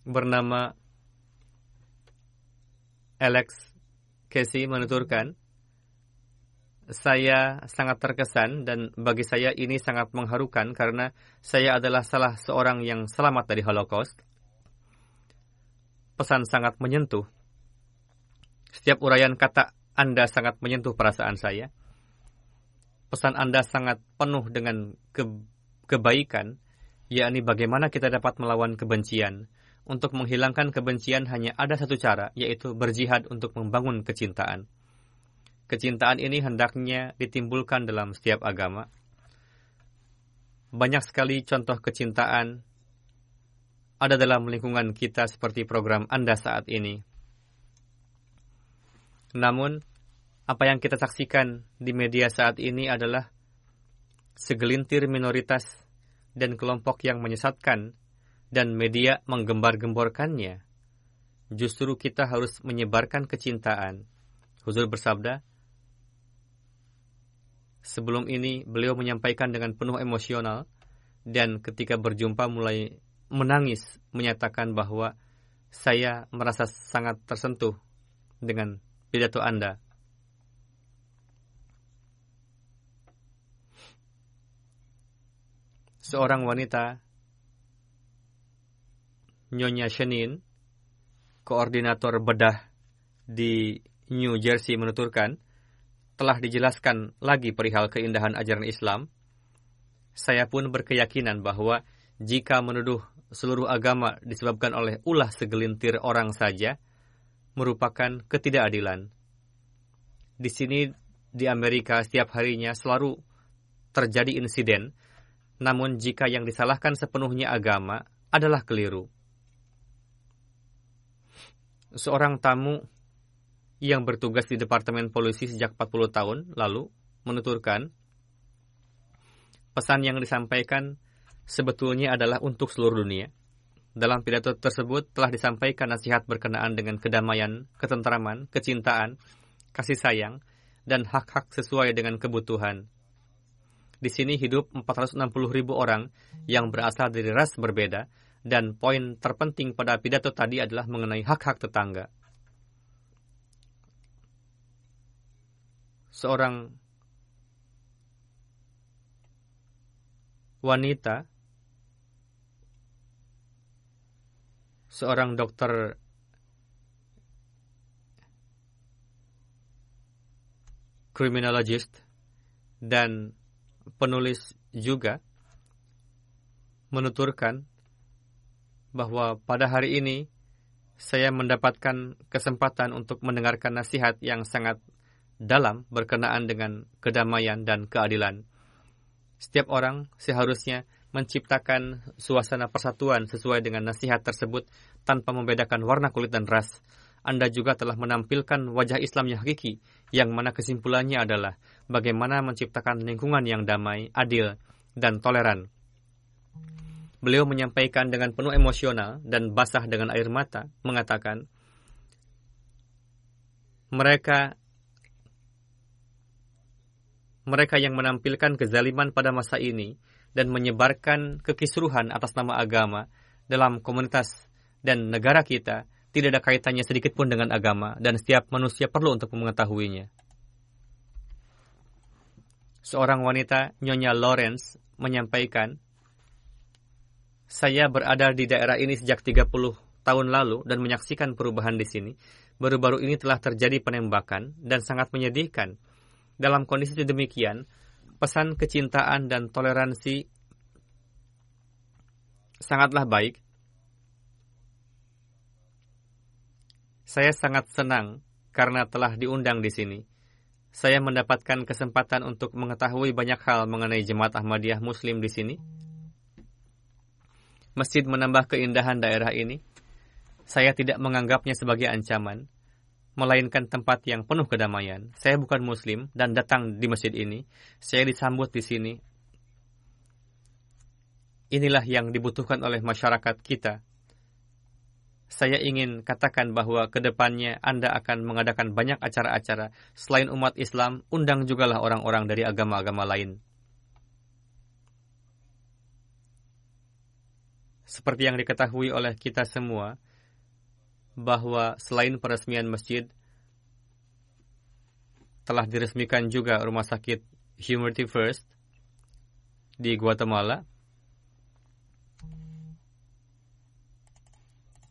bernama Alex Casey menuturkan, saya sangat terkesan dan bagi saya ini sangat mengharukan karena saya adalah salah seorang yang selamat dari Holocaust. Pesan sangat menyentuh. Setiap uraian kata Anda sangat menyentuh perasaan saya. Pesan Anda sangat penuh dengan ke kebaikan, yakni bagaimana kita dapat melawan kebencian. Untuk menghilangkan kebencian hanya ada satu cara, yaitu berjihad untuk membangun kecintaan. Kecintaan ini hendaknya ditimbulkan dalam setiap agama. Banyak sekali contoh kecintaan ada dalam lingkungan kita seperti program Anda saat ini. Namun, apa yang kita saksikan di media saat ini adalah segelintir minoritas dan kelompok yang menyesatkan dan media menggembar-gemborkannya. Justru kita harus menyebarkan kecintaan. Huzur bersabda, Sebelum ini, beliau menyampaikan dengan penuh emosional dan ketika berjumpa mulai menangis menyatakan bahwa saya merasa sangat tersentuh dengan pidato Anda. Seorang wanita, Nyonya Shenin, koordinator bedah di New Jersey menuturkan, telah dijelaskan lagi perihal keindahan ajaran Islam, saya pun berkeyakinan bahwa jika menuduh seluruh agama disebabkan oleh ulah segelintir orang saja, merupakan ketidakadilan. Di sini, di Amerika, setiap harinya selalu terjadi insiden, namun jika yang disalahkan sepenuhnya agama adalah keliru. seorang tamu yang bertugas di Departemen Polisi sejak 40 tahun lalu menuturkan pesan yang disampaikan sebetulnya adalah untuk seluruh dunia. Dalam pidato tersebut telah disampaikan nasihat berkenaan dengan kedamaian, ketentraman, kecintaan, kasih sayang, dan hak-hak sesuai dengan kebutuhan. Di sini hidup 460 ribu orang yang berasal dari ras berbeda, dan poin terpenting pada pidato tadi adalah mengenai hak-hak tetangga. Seorang wanita seorang dokter kriminologist dan penulis juga menuturkan bahwa pada hari ini saya mendapatkan kesempatan untuk mendengarkan nasihat yang sangat dalam berkenaan dengan kedamaian dan keadilan. Setiap orang seharusnya menciptakan suasana persatuan sesuai dengan nasihat tersebut tanpa membedakan warna kulit dan ras. Anda juga telah menampilkan wajah Islam yang hakiki, yang mana kesimpulannya adalah bagaimana menciptakan lingkungan yang damai, adil, dan toleran. Beliau menyampaikan dengan penuh emosional dan basah dengan air mata, mengatakan, mereka mereka yang menampilkan kezaliman pada masa ini dan menyebarkan kekisruhan atas nama agama dalam komunitas dan negara kita tidak ada kaitannya sedikit pun dengan agama dan setiap manusia perlu untuk mengetahuinya. Seorang wanita, Nyonya Lawrence, menyampaikan, Saya berada di daerah ini sejak 30 tahun lalu dan menyaksikan perubahan di sini. Baru-baru ini telah terjadi penembakan dan sangat menyedihkan. Dalam kondisi demikian, pesan kecintaan dan toleransi sangatlah baik. Saya sangat senang karena telah diundang di sini. Saya mendapatkan kesempatan untuk mengetahui banyak hal mengenai jemaat Ahmadiyah Muslim di sini. Masjid menambah keindahan daerah ini. Saya tidak menganggapnya sebagai ancaman melainkan tempat yang penuh kedamaian. Saya bukan Muslim dan datang di masjid ini. Saya disambut di sini. Inilah yang dibutuhkan oleh masyarakat kita. Saya ingin katakan bahwa ke depannya Anda akan mengadakan banyak acara-acara. Selain umat Islam, undang jugalah orang-orang dari agama-agama lain. Seperti yang diketahui oleh kita semua, bahwa selain peresmian masjid, telah diresmikan juga rumah sakit Humanity First di Guatemala.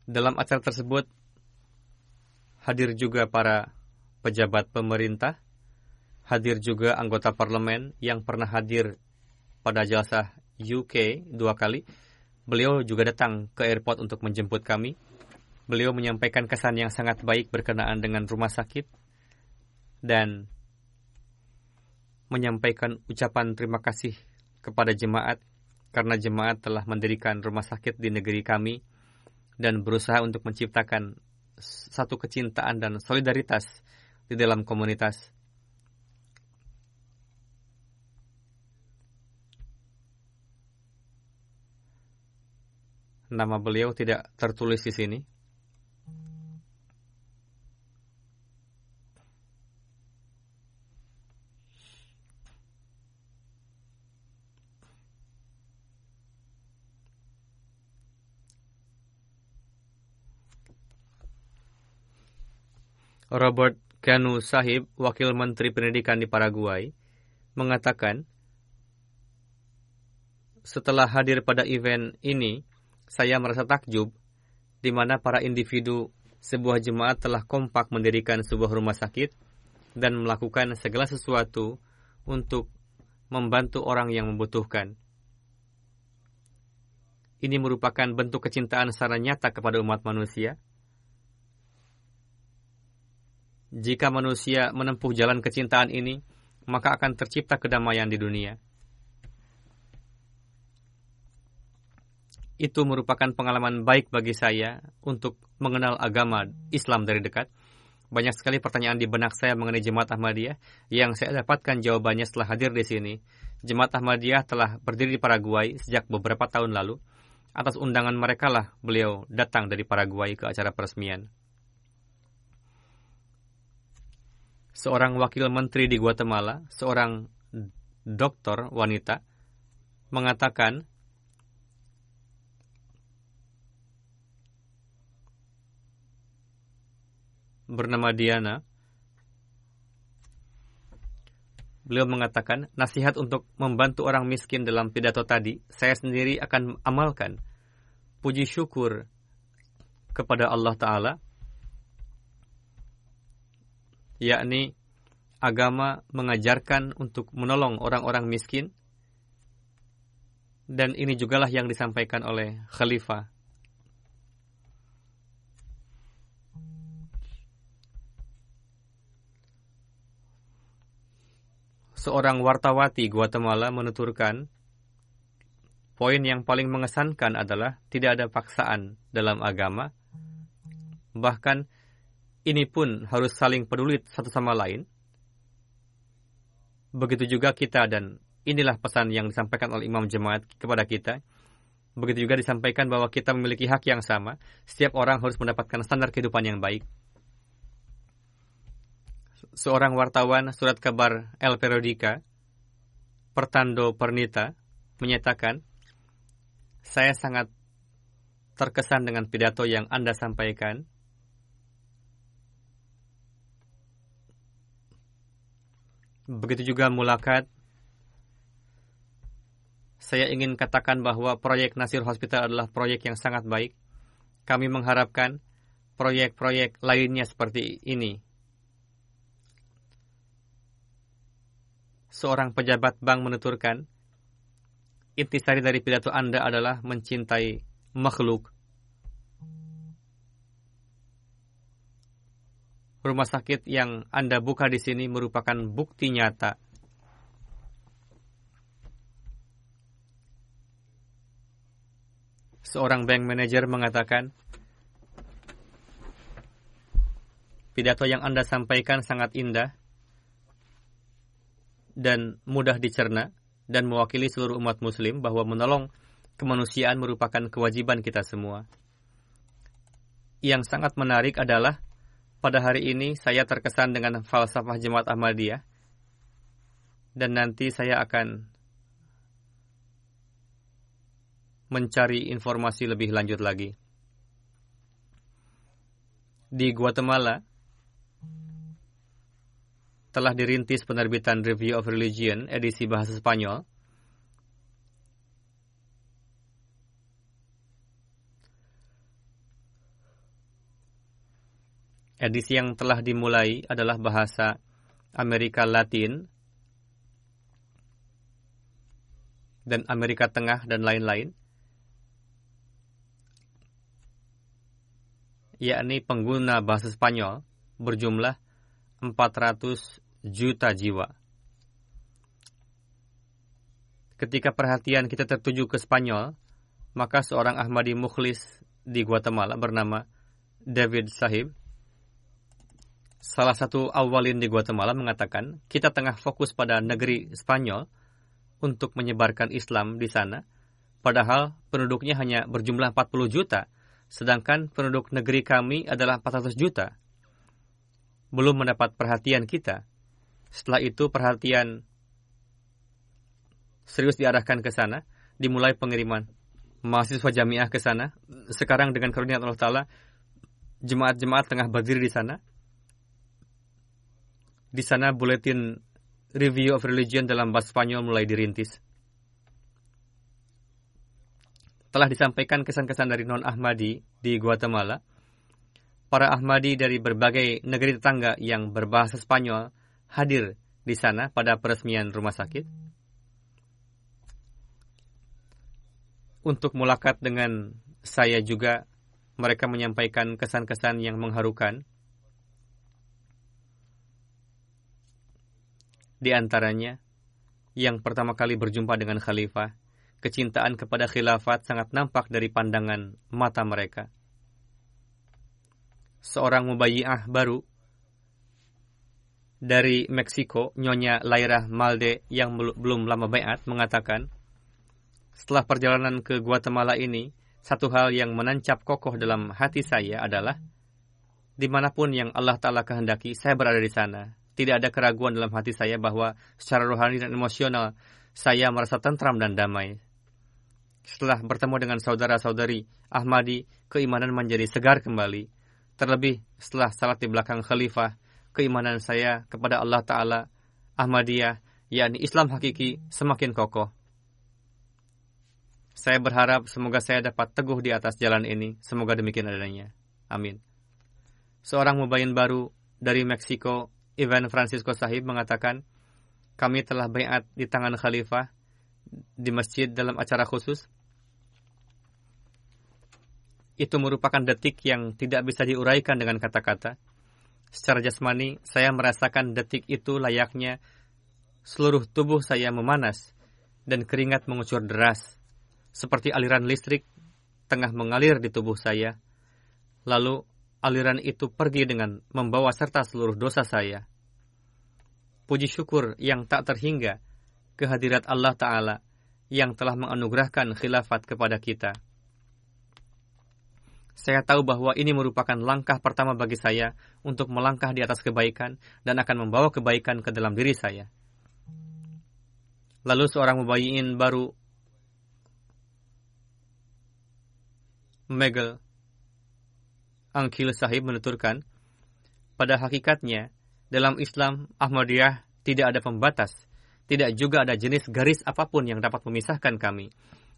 Dalam acara tersebut hadir juga para pejabat pemerintah, hadir juga anggota parlemen yang pernah hadir pada jasa UK dua kali. Beliau juga datang ke airport untuk menjemput kami beliau menyampaikan kesan yang sangat baik berkenaan dengan rumah sakit dan menyampaikan ucapan terima kasih kepada jemaat karena jemaat telah mendirikan rumah sakit di negeri kami dan berusaha untuk menciptakan satu kecintaan dan solidaritas di dalam komunitas. Nama beliau tidak tertulis di sini. Robert Kanu Sahib, Wakil Menteri Pendidikan di Paraguay, mengatakan, setelah hadir pada event ini, saya merasa takjub di mana para individu sebuah jemaat telah kompak mendirikan sebuah rumah sakit dan melakukan segala sesuatu untuk membantu orang yang membutuhkan. Ini merupakan bentuk kecintaan secara nyata kepada umat manusia Jika manusia menempuh jalan kecintaan ini, maka akan tercipta kedamaian di dunia. itu merupakan pengalaman baik bagi saya untuk mengenal agama Islam dari dekat. Banyak sekali pertanyaan di benak saya mengenai Jemaat Ahmadiyah yang saya dapatkan jawabannya setelah hadir di sini. Jemaat Ahmadiyah telah berdiri di Paraguay sejak beberapa tahun lalu. Atas undangan mereka lah beliau datang dari Paraguay ke acara peresmian. Seorang wakil menteri di Guatemala, seorang dokter wanita, mengatakan bernama Diana. Beliau mengatakan, nasihat untuk membantu orang miskin dalam pidato tadi, saya sendiri akan amalkan. Puji syukur kepada Allah Ta'ala, yakni agama mengajarkan untuk menolong orang-orang miskin, dan ini jugalah yang disampaikan oleh Khalifah seorang wartawati Guatemala menuturkan, poin yang paling mengesankan adalah tidak ada paksaan dalam agama. Bahkan ini pun harus saling peduli satu sama lain. Begitu juga kita dan inilah pesan yang disampaikan oleh imam jemaat kepada kita. Begitu juga disampaikan bahwa kita memiliki hak yang sama. Setiap orang harus mendapatkan standar kehidupan yang baik seorang wartawan surat kabar El Periodica, Pertando Pernita, menyatakan, saya sangat terkesan dengan pidato yang Anda sampaikan. Begitu juga mulakat. Saya ingin katakan bahwa proyek Nasir Hospital adalah proyek yang sangat baik. Kami mengharapkan proyek-proyek lainnya seperti ini seorang pejabat bank menuturkan, intisari dari pidato Anda adalah mencintai makhluk. Rumah sakit yang Anda buka di sini merupakan bukti nyata seorang bank manager mengatakan, pidato yang Anda sampaikan sangat indah dan mudah dicerna dan mewakili seluruh umat muslim bahwa menolong kemanusiaan merupakan kewajiban kita semua. Yang sangat menarik adalah pada hari ini saya terkesan dengan falsafah jemaat Ahmadiyah dan nanti saya akan mencari informasi lebih lanjut lagi. Di Guatemala, telah dirintis penerbitan Review of Religion edisi bahasa Spanyol. Edisi yang telah dimulai adalah bahasa Amerika Latin dan Amerika Tengah dan lain-lain. yakni pengguna bahasa Spanyol berjumlah 400 juta jiwa. Ketika perhatian kita tertuju ke Spanyol, maka seorang Ahmadi Mukhlis di Guatemala bernama David Sahib, salah satu awalin di Guatemala mengatakan, kita tengah fokus pada negeri Spanyol untuk menyebarkan Islam di sana, padahal penduduknya hanya berjumlah 40 juta, sedangkan penduduk negeri kami adalah 400 juta. Belum mendapat perhatian kita, setelah itu perhatian serius diarahkan ke sana, dimulai pengiriman mahasiswa jamiah ke sana. Sekarang dengan karunia Allah Ta'ala, jemaat-jemaat tengah berdiri di sana. Di sana buletin Review of Religion dalam bahasa Spanyol mulai dirintis. Telah disampaikan kesan-kesan dari non-Ahmadi di Guatemala. Para Ahmadi dari berbagai negeri tetangga yang berbahasa Spanyol hadir di sana pada peresmian rumah sakit. Untuk mulakat dengan saya juga, mereka menyampaikan kesan-kesan yang mengharukan. Di antaranya, yang pertama kali berjumpa dengan khalifah, kecintaan kepada khilafat sangat nampak dari pandangan mata mereka. Seorang mubayyah baru dari Meksiko, Nyonya Laira Malde yang belum lama bayat mengatakan, setelah perjalanan ke Guatemala ini, satu hal yang menancap kokoh dalam hati saya adalah, di mana pun yang Allah Ta'ala kehendaki, saya berada di sana. Tidak ada keraguan dalam hati saya bahwa secara rohani dan emosional, saya merasa tentram dan damai. Setelah bertemu dengan saudara-saudari Ahmadi, keimanan menjadi segar kembali. Terlebih setelah salat di belakang khalifah, keimanan saya kepada Allah Ta'ala, Ahmadiyah, yakni Islam hakiki, semakin kokoh. Saya berharap semoga saya dapat teguh di atas jalan ini. Semoga demikian adanya. Amin. Seorang mubayin baru dari Meksiko, Ivan Francisco Sahib mengatakan, kami telah bayat di tangan khalifah di masjid dalam acara khusus. Itu merupakan detik yang tidak bisa diuraikan dengan kata-kata. Secara jasmani, saya merasakan detik itu layaknya seluruh tubuh saya memanas dan keringat mengucur deras seperti aliran listrik tengah mengalir di tubuh saya. Lalu aliran itu pergi dengan membawa serta seluruh dosa saya. Puji syukur yang tak terhingga kehadirat Allah Ta'ala yang telah menganugerahkan khilafat kepada kita. Saya tahu bahwa ini merupakan langkah pertama bagi saya untuk melangkah di atas kebaikan dan akan membawa kebaikan ke dalam diri saya. Lalu seorang mubayiin baru Megel Angkil Sahib menuturkan, pada hakikatnya, dalam Islam Ahmadiyah tidak ada pembatas, tidak juga ada jenis garis apa pun yang dapat memisahkan kami.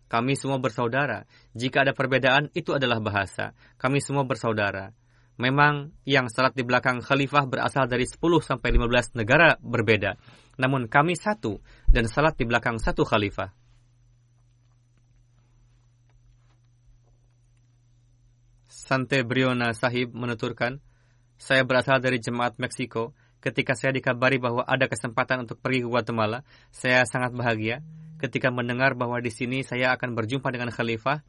Kami semua bersaudara. Jika ada perbedaan, itu adalah bahasa. Kami semua bersaudara. Memang yang salat di belakang khalifah berasal dari 10 sampai 15 negara berbeda. Namun kami satu dan salat di belakang satu khalifah. Sante Briona Sahib menuturkan, saya berasal dari jemaat Meksiko. Ketika saya dikabari bahwa ada kesempatan untuk pergi ke Guatemala, saya sangat bahagia. Ketika mendengar bahwa di sini saya akan berjumpa dengan khalifah,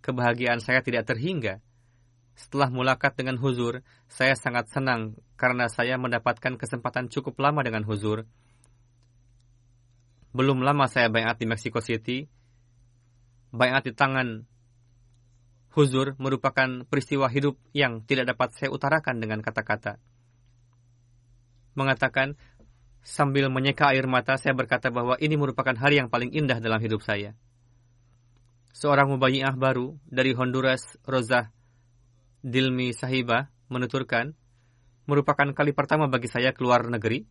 kebahagiaan saya tidak terhingga. Setelah mulakat dengan huzur, saya sangat senang karena saya mendapatkan kesempatan cukup lama dengan huzur. Belum lama saya bayat di Mexico City, bayat di tangan huzur merupakan peristiwa hidup yang tidak dapat saya utarakan dengan kata-kata. Mengatakan, sambil menyeka air mata, saya berkata bahwa ini merupakan hari yang paling indah dalam hidup saya. Seorang mubayi'ah baru dari Honduras, Rosa Dilmi Sahiba, menuturkan, merupakan kali pertama bagi saya keluar negeri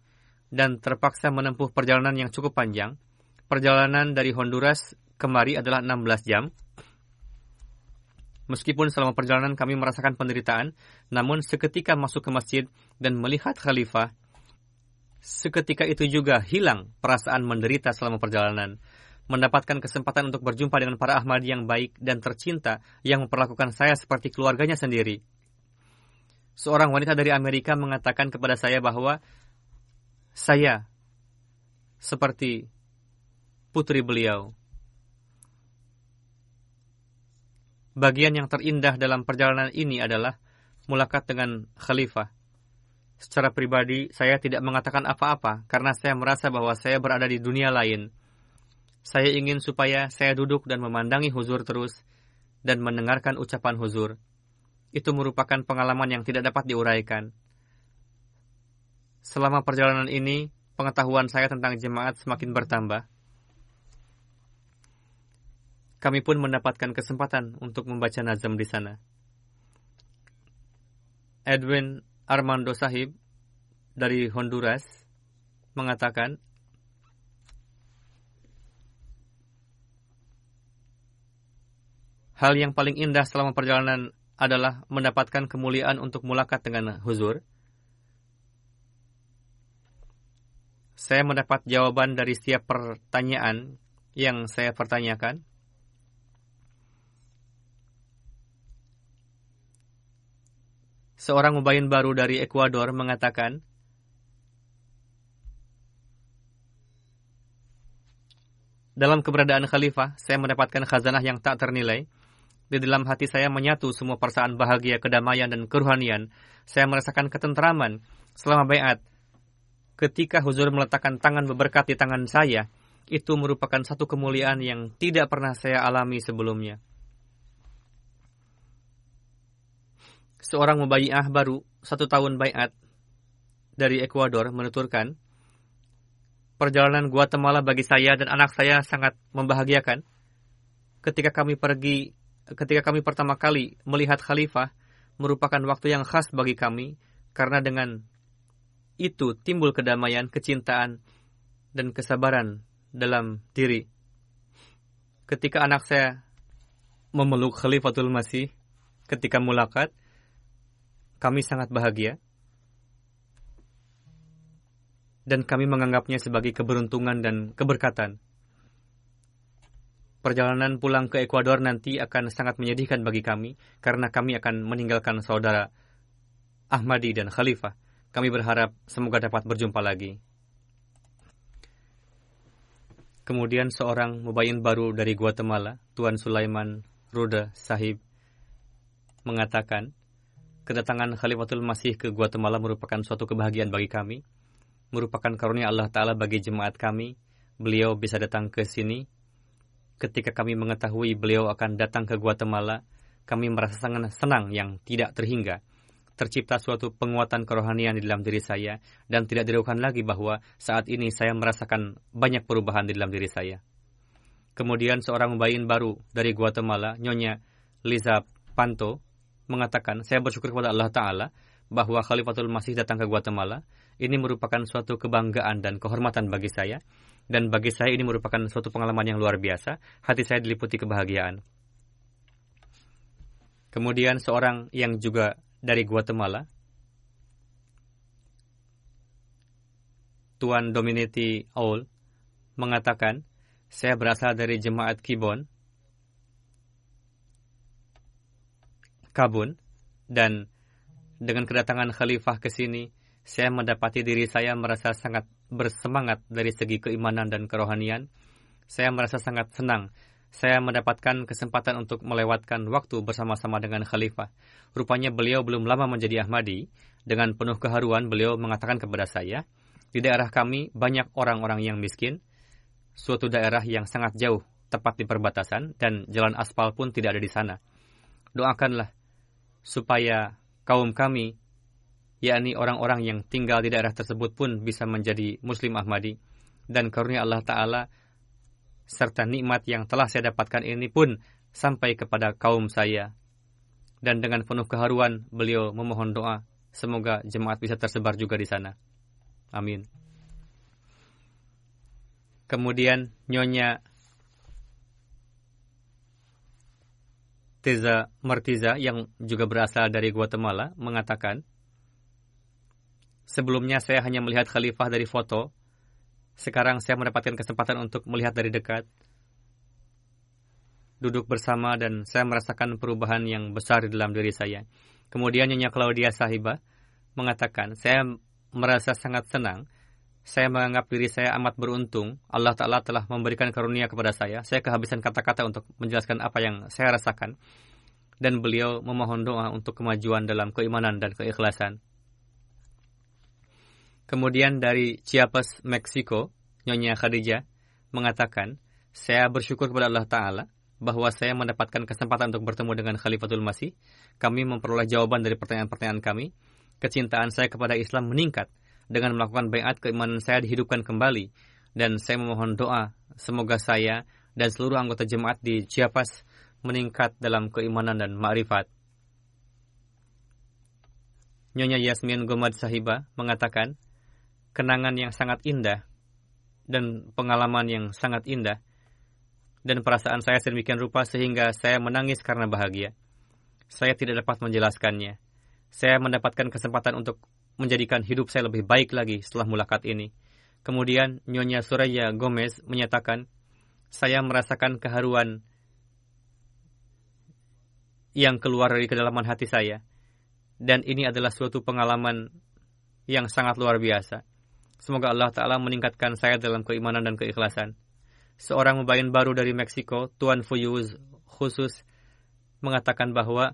dan terpaksa menempuh perjalanan yang cukup panjang. Perjalanan dari Honduras kemari adalah 16 jam, Meskipun selama perjalanan kami merasakan penderitaan, namun seketika masuk ke masjid dan melihat khalifah, seketika itu juga hilang perasaan menderita selama perjalanan. Mendapatkan kesempatan untuk berjumpa dengan para Ahmadi yang baik dan tercinta yang memperlakukan saya seperti keluarganya sendiri. Seorang wanita dari Amerika mengatakan kepada saya bahwa saya seperti putri beliau. Bagian yang terindah dalam perjalanan ini adalah mulakat dengan khalifah. Secara pribadi, saya tidak mengatakan apa-apa karena saya merasa bahwa saya berada di dunia lain. Saya ingin supaya saya duduk dan memandangi huzur terus dan mendengarkan ucapan huzur. Itu merupakan pengalaman yang tidak dapat diuraikan. Selama perjalanan ini, pengetahuan saya tentang jemaat semakin bertambah kami pun mendapatkan kesempatan untuk membaca nazam di sana. Edwin Armando Sahib dari Honduras mengatakan, Hal yang paling indah selama perjalanan adalah mendapatkan kemuliaan untuk mulakat dengan huzur. Saya mendapat jawaban dari setiap pertanyaan yang saya pertanyakan. Seorang mubayin baru dari Ekuador dalam keberadaan khalifah, saya mendapatkan khazanah yang tak ternilai. Di dalam hati saya menyatu semua perasaan bahagia, kedamaian, dan keruhanian. Saya merasakan ketenteraman selama bayat. Ketika huzur meletakkan tangan berberkat di tangan saya, itu merupakan satu kemuliaan yang tidak pernah saya alami sebelumnya. Seorang mubayi'ah baru, satu tahun bayat, dari Ekuador menuturkan, perjalanan Guatemala bagi saya dan anak saya sangat membahagiakan. Ketika kami pergi, ketika kami pertama kali melihat khalifah, merupakan waktu yang khas bagi kami, karena dengan itu timbul kedamaian, kecintaan, dan kesabaran dalam diri. Ketika anak saya memeluk Khalifatul Masih ketika mulakat, kami sangat bahagia dan kami menganggapnya sebagai keberuntungan dan keberkatan. Perjalanan pulang ke Ekuador nanti akan sangat menyedihkan bagi kami karena kami akan meninggalkan saudara Ahmadi dan Khalifah. Kami berharap semoga dapat berjumpa lagi. Kemudian seorang mubayin baru dari Guatemala, Tuan Sulaiman Ruda Sahib, mengatakan, kedatangan Khalifatul Masih ke Guatemala merupakan suatu kebahagiaan bagi kami merupakan karunia Allah Ta'ala bagi jemaat kami. Beliau bisa datang ke sini. Ketika kami mengetahui beliau akan datang ke Guatemala, kami merasa sangat senang yang tidak terhingga. Tercipta suatu penguatan kerohanian di dalam diri saya, dan tidak diragukan lagi bahwa saat ini saya merasakan banyak perubahan di dalam diri saya. Kemudian seorang bayin baru dari Guatemala, Nyonya Liza Panto, mengatakan, saya bersyukur kepada Allah Ta'ala bahwa Khalifatul Masih datang ke Guatemala. Ini merupakan suatu kebanggaan dan kehormatan bagi saya. Dan bagi saya ini merupakan suatu pengalaman yang luar biasa. Hati saya diliputi kebahagiaan. Kemudian seorang yang juga dari Guatemala, Tuan Dominiti Aul, mengatakan, saya berasal dari jemaat Kibon, Kabun, dan dengan kedatangan khalifah ke sini, saya mendapati diri saya merasa sangat bersemangat dari segi keimanan dan kerohanian. Saya merasa sangat senang. Saya mendapatkan kesempatan untuk melewatkan waktu bersama-sama dengan khalifah. Rupanya beliau belum lama menjadi Ahmadi. Dengan penuh keharuan, beliau mengatakan kepada saya, di daerah kami banyak orang-orang yang miskin, suatu daerah yang sangat jauh, tepat di perbatasan, dan jalan aspal pun tidak ada di sana. Doakanlah supaya kaum kami, yakni orang-orang yang tinggal di daerah tersebut pun bisa menjadi Muslim Ahmadi. Dan karunia Allah Ta'ala serta nikmat yang telah saya dapatkan ini pun sampai kepada kaum saya. Dan dengan penuh keharuan beliau memohon doa, semoga jemaat bisa tersebar juga di sana. Amin. Kemudian Nyonya Teza Martiza yang juga berasal dari Guatemala mengatakan, Sebelumnya saya hanya melihat khalifah dari foto, sekarang saya mendapatkan kesempatan untuk melihat dari dekat. Duduk bersama dan saya merasakan perubahan yang besar di dalam diri saya. Kemudian Nyonya Claudia Sahiba mengatakan, saya merasa sangat senang saya menganggap diri saya amat beruntung. Allah Ta'ala telah memberikan karunia kepada saya. Saya kehabisan kata-kata untuk menjelaskan apa yang saya rasakan. Dan beliau memohon doa untuk kemajuan dalam keimanan dan keikhlasan. Kemudian dari Chiapas, Meksiko, Nyonya Khadijah mengatakan, saya bersyukur kepada Allah Ta'ala bahwa saya mendapatkan kesempatan untuk bertemu dengan Khalifatul Masih. Kami memperoleh jawaban dari pertanyaan-pertanyaan kami. Kecintaan saya kepada Islam meningkat dengan melakukan bayat keimanan saya dihidupkan kembali. Dan saya memohon doa, semoga saya dan seluruh anggota jemaat di Chiapas meningkat dalam keimanan dan ma'rifat. Nyonya Yasmin Gomad Sahiba mengatakan, kenangan yang sangat indah dan pengalaman yang sangat indah dan perasaan saya sedemikian rupa sehingga saya menangis karena bahagia. Saya tidak dapat menjelaskannya. Saya mendapatkan kesempatan untuk menjadikan hidup saya lebih baik lagi setelah mulakat ini. Kemudian Nyonya Suraya Gomez menyatakan, saya merasakan keharuan yang keluar dari kedalaman hati saya. Dan ini adalah suatu pengalaman yang sangat luar biasa. Semoga Allah Ta'ala meningkatkan saya dalam keimanan dan keikhlasan. seorang mubayin baru dari Meksiko, Tuan Fuyuz khusus mengatakan bahwa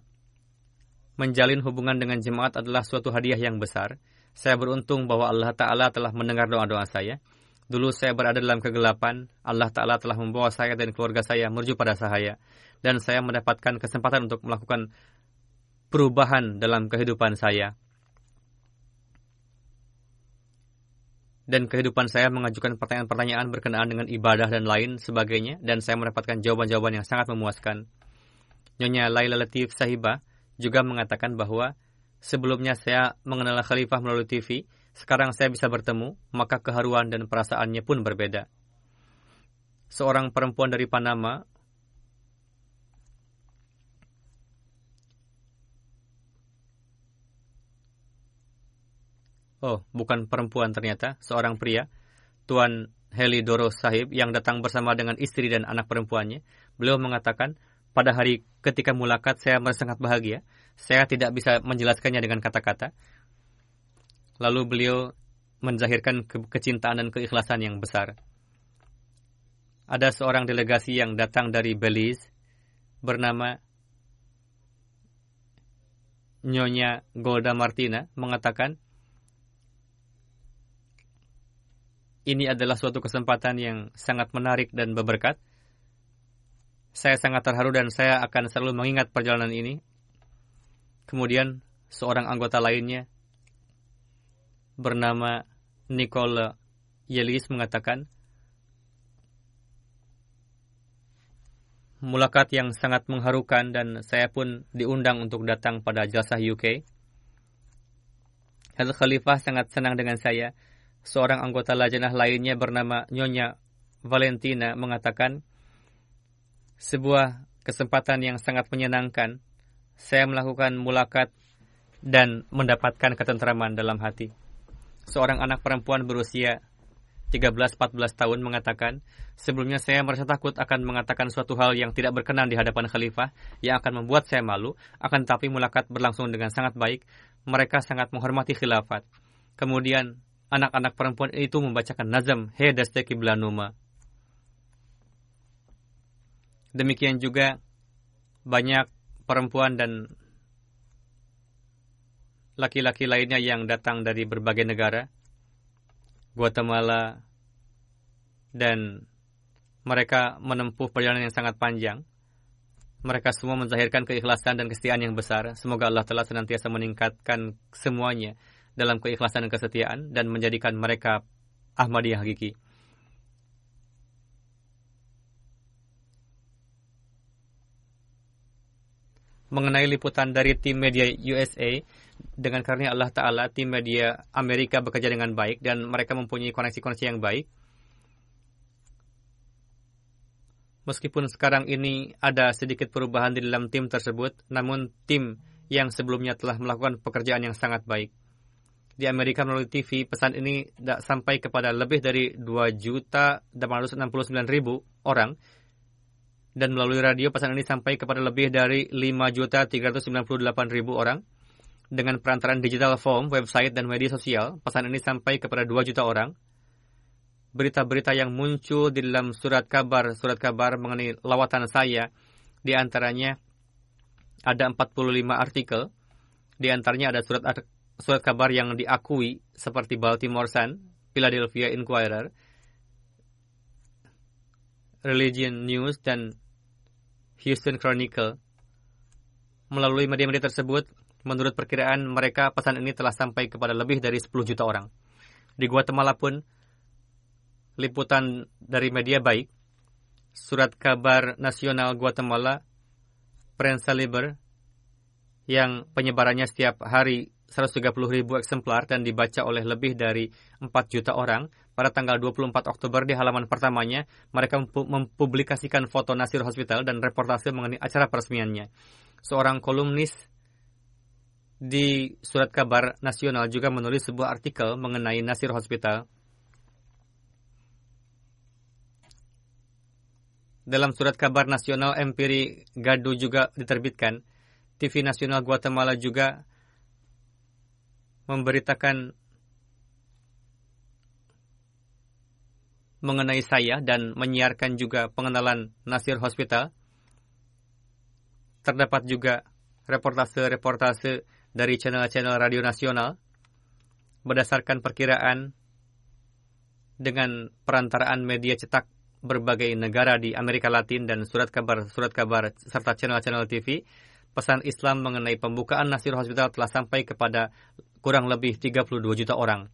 menjalin hubungan dengan jemaat adalah suatu hadiah yang besar. Saya beruntung bahwa Allah Ta'ala telah mendengar doa-doa saya. Dulu saya berada dalam kegelapan, Allah Ta'ala telah membawa saya dan keluarga saya menuju pada sahaya. Dan saya mendapatkan kesempatan untuk melakukan perubahan dalam kehidupan saya. Dan kehidupan saya mengajukan pertanyaan-pertanyaan berkenaan dengan ibadah dan lain sebagainya. Dan saya mendapatkan jawaban-jawaban yang sangat memuaskan. Nyonya Laila Latif Sahibah juga mengatakan bahwa sebelumnya saya mengenal khalifah melalui TV, sekarang saya bisa bertemu, maka keharuan dan perasaannya pun berbeda. Seorang perempuan dari Panama Oh, bukan perempuan ternyata, seorang pria. Tuan Heli Doro Sahib yang datang bersama dengan istri dan anak perempuannya. Beliau mengatakan, pada hari ketika mulakat saya merasa sangat bahagia. Saya tidak bisa menjelaskannya dengan kata-kata. Lalu beliau menzahirkan ke kecintaan dan keikhlasan yang besar. Ada seorang delegasi yang datang dari Belize bernama Nyonya Golda Martina mengatakan, ini adalah suatu kesempatan yang sangat menarik dan berberkat saya sangat terharu dan saya akan selalu mengingat perjalanan ini. Kemudian seorang anggota lainnya bernama Nicole Yelis mengatakan, mulakat yang sangat mengharukan dan saya pun diundang untuk datang pada jasa UK. Hal Khalifah sangat senang dengan saya. Seorang anggota lajanah lainnya bernama Nyonya Valentina mengatakan, sebuah kesempatan yang sangat menyenangkan. Saya melakukan mulakat dan mendapatkan ketentraman dalam hati. Seorang anak perempuan berusia 13-14 tahun mengatakan, sebelumnya saya merasa takut akan mengatakan suatu hal yang tidak berkenan di hadapan khalifah yang akan membuat saya malu, akan tetapi mulakat berlangsung dengan sangat baik. Mereka sangat menghormati khilafat. Kemudian, anak-anak perempuan itu membacakan nazam He Dasteki Blanuma Demikian juga banyak perempuan dan laki-laki lainnya yang datang dari berbagai negara, Guatemala, dan mereka menempuh perjalanan yang sangat panjang. Mereka semua menzahirkan keikhlasan dan kesetiaan yang besar. Semoga Allah telah senantiasa meningkatkan semuanya dalam keikhlasan dan kesetiaan dan menjadikan mereka Ahmadiyah hakiki. Mengenai liputan dari tim media USA dengan karena Allah Ta'ala tim media Amerika bekerja dengan baik dan mereka mempunyai koneksi-koneksi yang baik. Meskipun sekarang ini ada sedikit perubahan di dalam tim tersebut, namun tim yang sebelumnya telah melakukan pekerjaan yang sangat baik. Di Amerika melalui TV, pesan ini tidak sampai kepada lebih dari 2 juta 869 ribu orang dan melalui radio pesan ini sampai kepada lebih dari 5.398.000 orang. Dengan perantaran digital form, website, dan media sosial, pesan ini sampai kepada 2 juta orang. Berita-berita yang muncul di dalam surat kabar, surat kabar mengenai lawatan saya, di antaranya ada 45 artikel, di antaranya ada surat surat kabar yang diakui seperti Baltimore Sun, Philadelphia Inquirer, Religion News, dan Houston Chronicle. Melalui media-media tersebut, menurut perkiraan mereka pesan ini telah sampai kepada lebih dari 10 juta orang. Di Guatemala pun, liputan dari media baik, surat kabar nasional Guatemala, Prensa Liber, yang penyebarannya setiap hari 130 ribu eksemplar dan dibaca oleh lebih dari 4 juta orang, pada tanggal 24 Oktober di halaman pertamanya, mereka mempublikasikan foto Nasir Hospital dan reportase mengenai acara peresmiannya. Seorang kolumnis di surat kabar nasional juga menulis sebuah artikel mengenai Nasir Hospital. Dalam surat kabar nasional Empiri Gadu juga diterbitkan. TV nasional Guatemala juga memberitakan mengenai saya dan menyiarkan juga pengenalan Nasir Hospital. Terdapat juga reportase-reportase dari channel-channel radio nasional berdasarkan perkiraan dengan perantaraan media cetak berbagai negara di Amerika Latin dan surat kabar-surat kabar serta channel-channel TV, pesan Islam mengenai pembukaan Nasir Hospital telah sampai kepada kurang lebih 32 juta orang.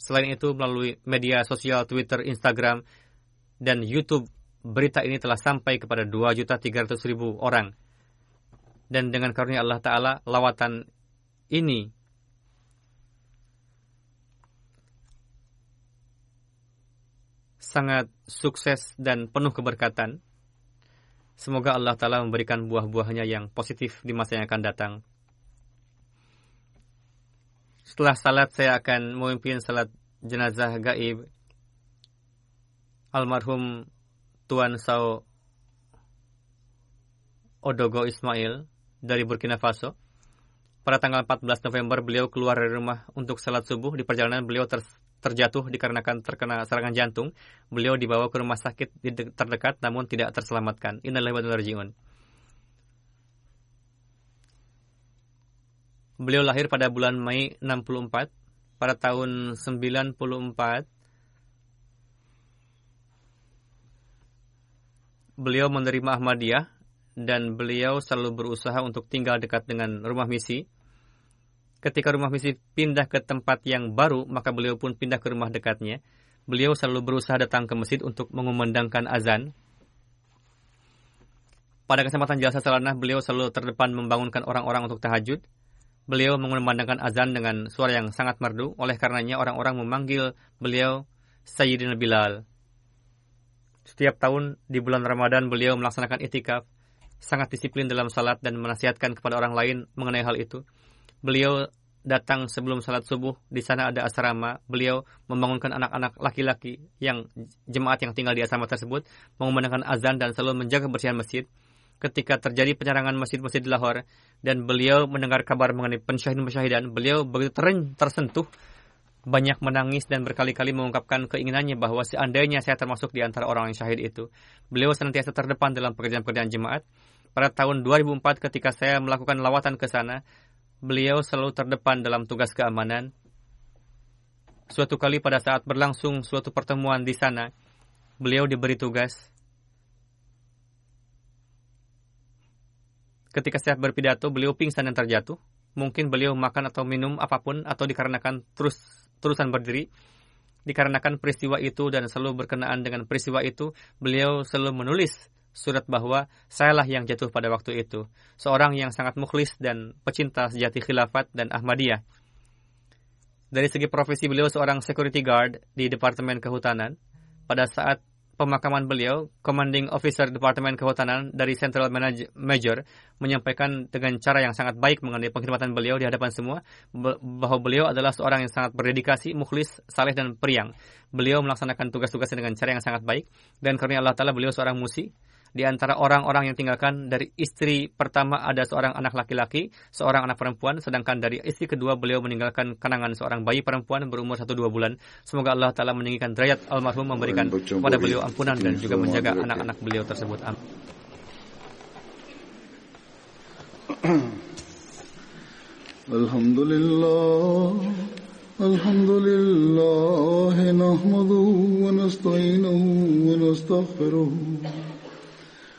Selain itu, melalui media sosial Twitter, Instagram, dan YouTube, berita ini telah sampai kepada 2 juta 300 ribu orang. Dan dengan karunia Allah Ta'ala, lawatan ini sangat sukses dan penuh keberkatan. Semoga Allah Ta'ala memberikan buah-buahnya yang positif di masa yang akan datang. Setelah salat saya akan memimpin salat jenazah gaib almarhum Tuan Sao Odogo Ismail dari Burkina Faso. Pada tanggal 14 November beliau keluar dari rumah untuk salat subuh. Di perjalanan beliau terjatuh dikarenakan terkena serangan jantung. Beliau dibawa ke rumah sakit terdekat namun tidak terselamatkan. Innalillahi wa inna Beliau lahir pada bulan Mei 64 pada tahun 94 beliau menerima Ahmadiyah dan beliau selalu berusaha untuk tinggal dekat dengan rumah misi. Ketika rumah misi pindah ke tempat yang baru, maka beliau pun pindah ke rumah dekatnya. Beliau selalu berusaha datang ke masjid untuk mengumandangkan azan. Pada kesempatan jasa selanah, beliau selalu terdepan membangunkan orang-orang untuk tahajud. Beliau mengumandangkan azan dengan suara yang sangat merdu, oleh karenanya orang-orang memanggil beliau Sayyidina Bilal. Setiap tahun di bulan Ramadan beliau melaksanakan itikaf, sangat disiplin dalam salat dan menasihatkan kepada orang lain mengenai hal itu. Beliau datang sebelum salat subuh, di sana ada asrama. Beliau membangunkan anak-anak laki-laki yang jemaat yang tinggal di asrama tersebut, mengumandangkan azan dan selalu menjaga kebersihan masjid ketika terjadi penyerangan masjid-masjid di Lahore dan beliau mendengar kabar mengenai pensyahidan-pensyahidan, beliau begitu teren, tersentuh, banyak menangis dan berkali-kali mengungkapkan keinginannya bahwa seandainya saya termasuk di antara orang yang syahid itu. Beliau senantiasa terdepan dalam pekerjaan-pekerjaan jemaat. Pada tahun 2004 ketika saya melakukan lawatan ke sana, beliau selalu terdepan dalam tugas keamanan. Suatu kali pada saat berlangsung suatu pertemuan di sana, beliau diberi tugas Ketika saya berpidato, beliau pingsan dan terjatuh. Mungkin beliau makan atau minum apa pun atau dikarenakan terus terusan berdiri. Dikarenakan peristiwa itu dan selalu berkenaan dengan peristiwa itu, beliau selalu menulis surat bahwa sayalah yang jatuh pada waktu itu. Seorang yang sangat mukhlis dan pecinta sejati khilafat dan Ahmadiyah. Dari segi profesi beliau seorang security guard di Departemen Kehutanan. Pada saat pemakaman beliau, Commanding Officer Departemen Kehutanan dari Central Major menyampaikan dengan cara yang sangat baik mengenai pengkhidmatan beliau di hadapan semua bahwa beliau adalah seorang yang sangat berdedikasi, mukhlis, saleh dan periang. Beliau melaksanakan tugas-tugasnya dengan cara yang sangat baik dan karena Allah Taala beliau seorang musi di antara orang-orang yang tinggalkan dari istri pertama ada seorang anak laki-laki, seorang anak perempuan, sedangkan dari istri kedua beliau meninggalkan kenangan seorang bayi perempuan berumur satu dua bulan. Semoga Allah Ta'ala meninggikan derajat almarhum memberikan kepada beliau ampunan dan juga menjaga anak-anak beliau tersebut. Amin. Alhamdulillah الحمد لله نحمده ونستعينه ونستغفره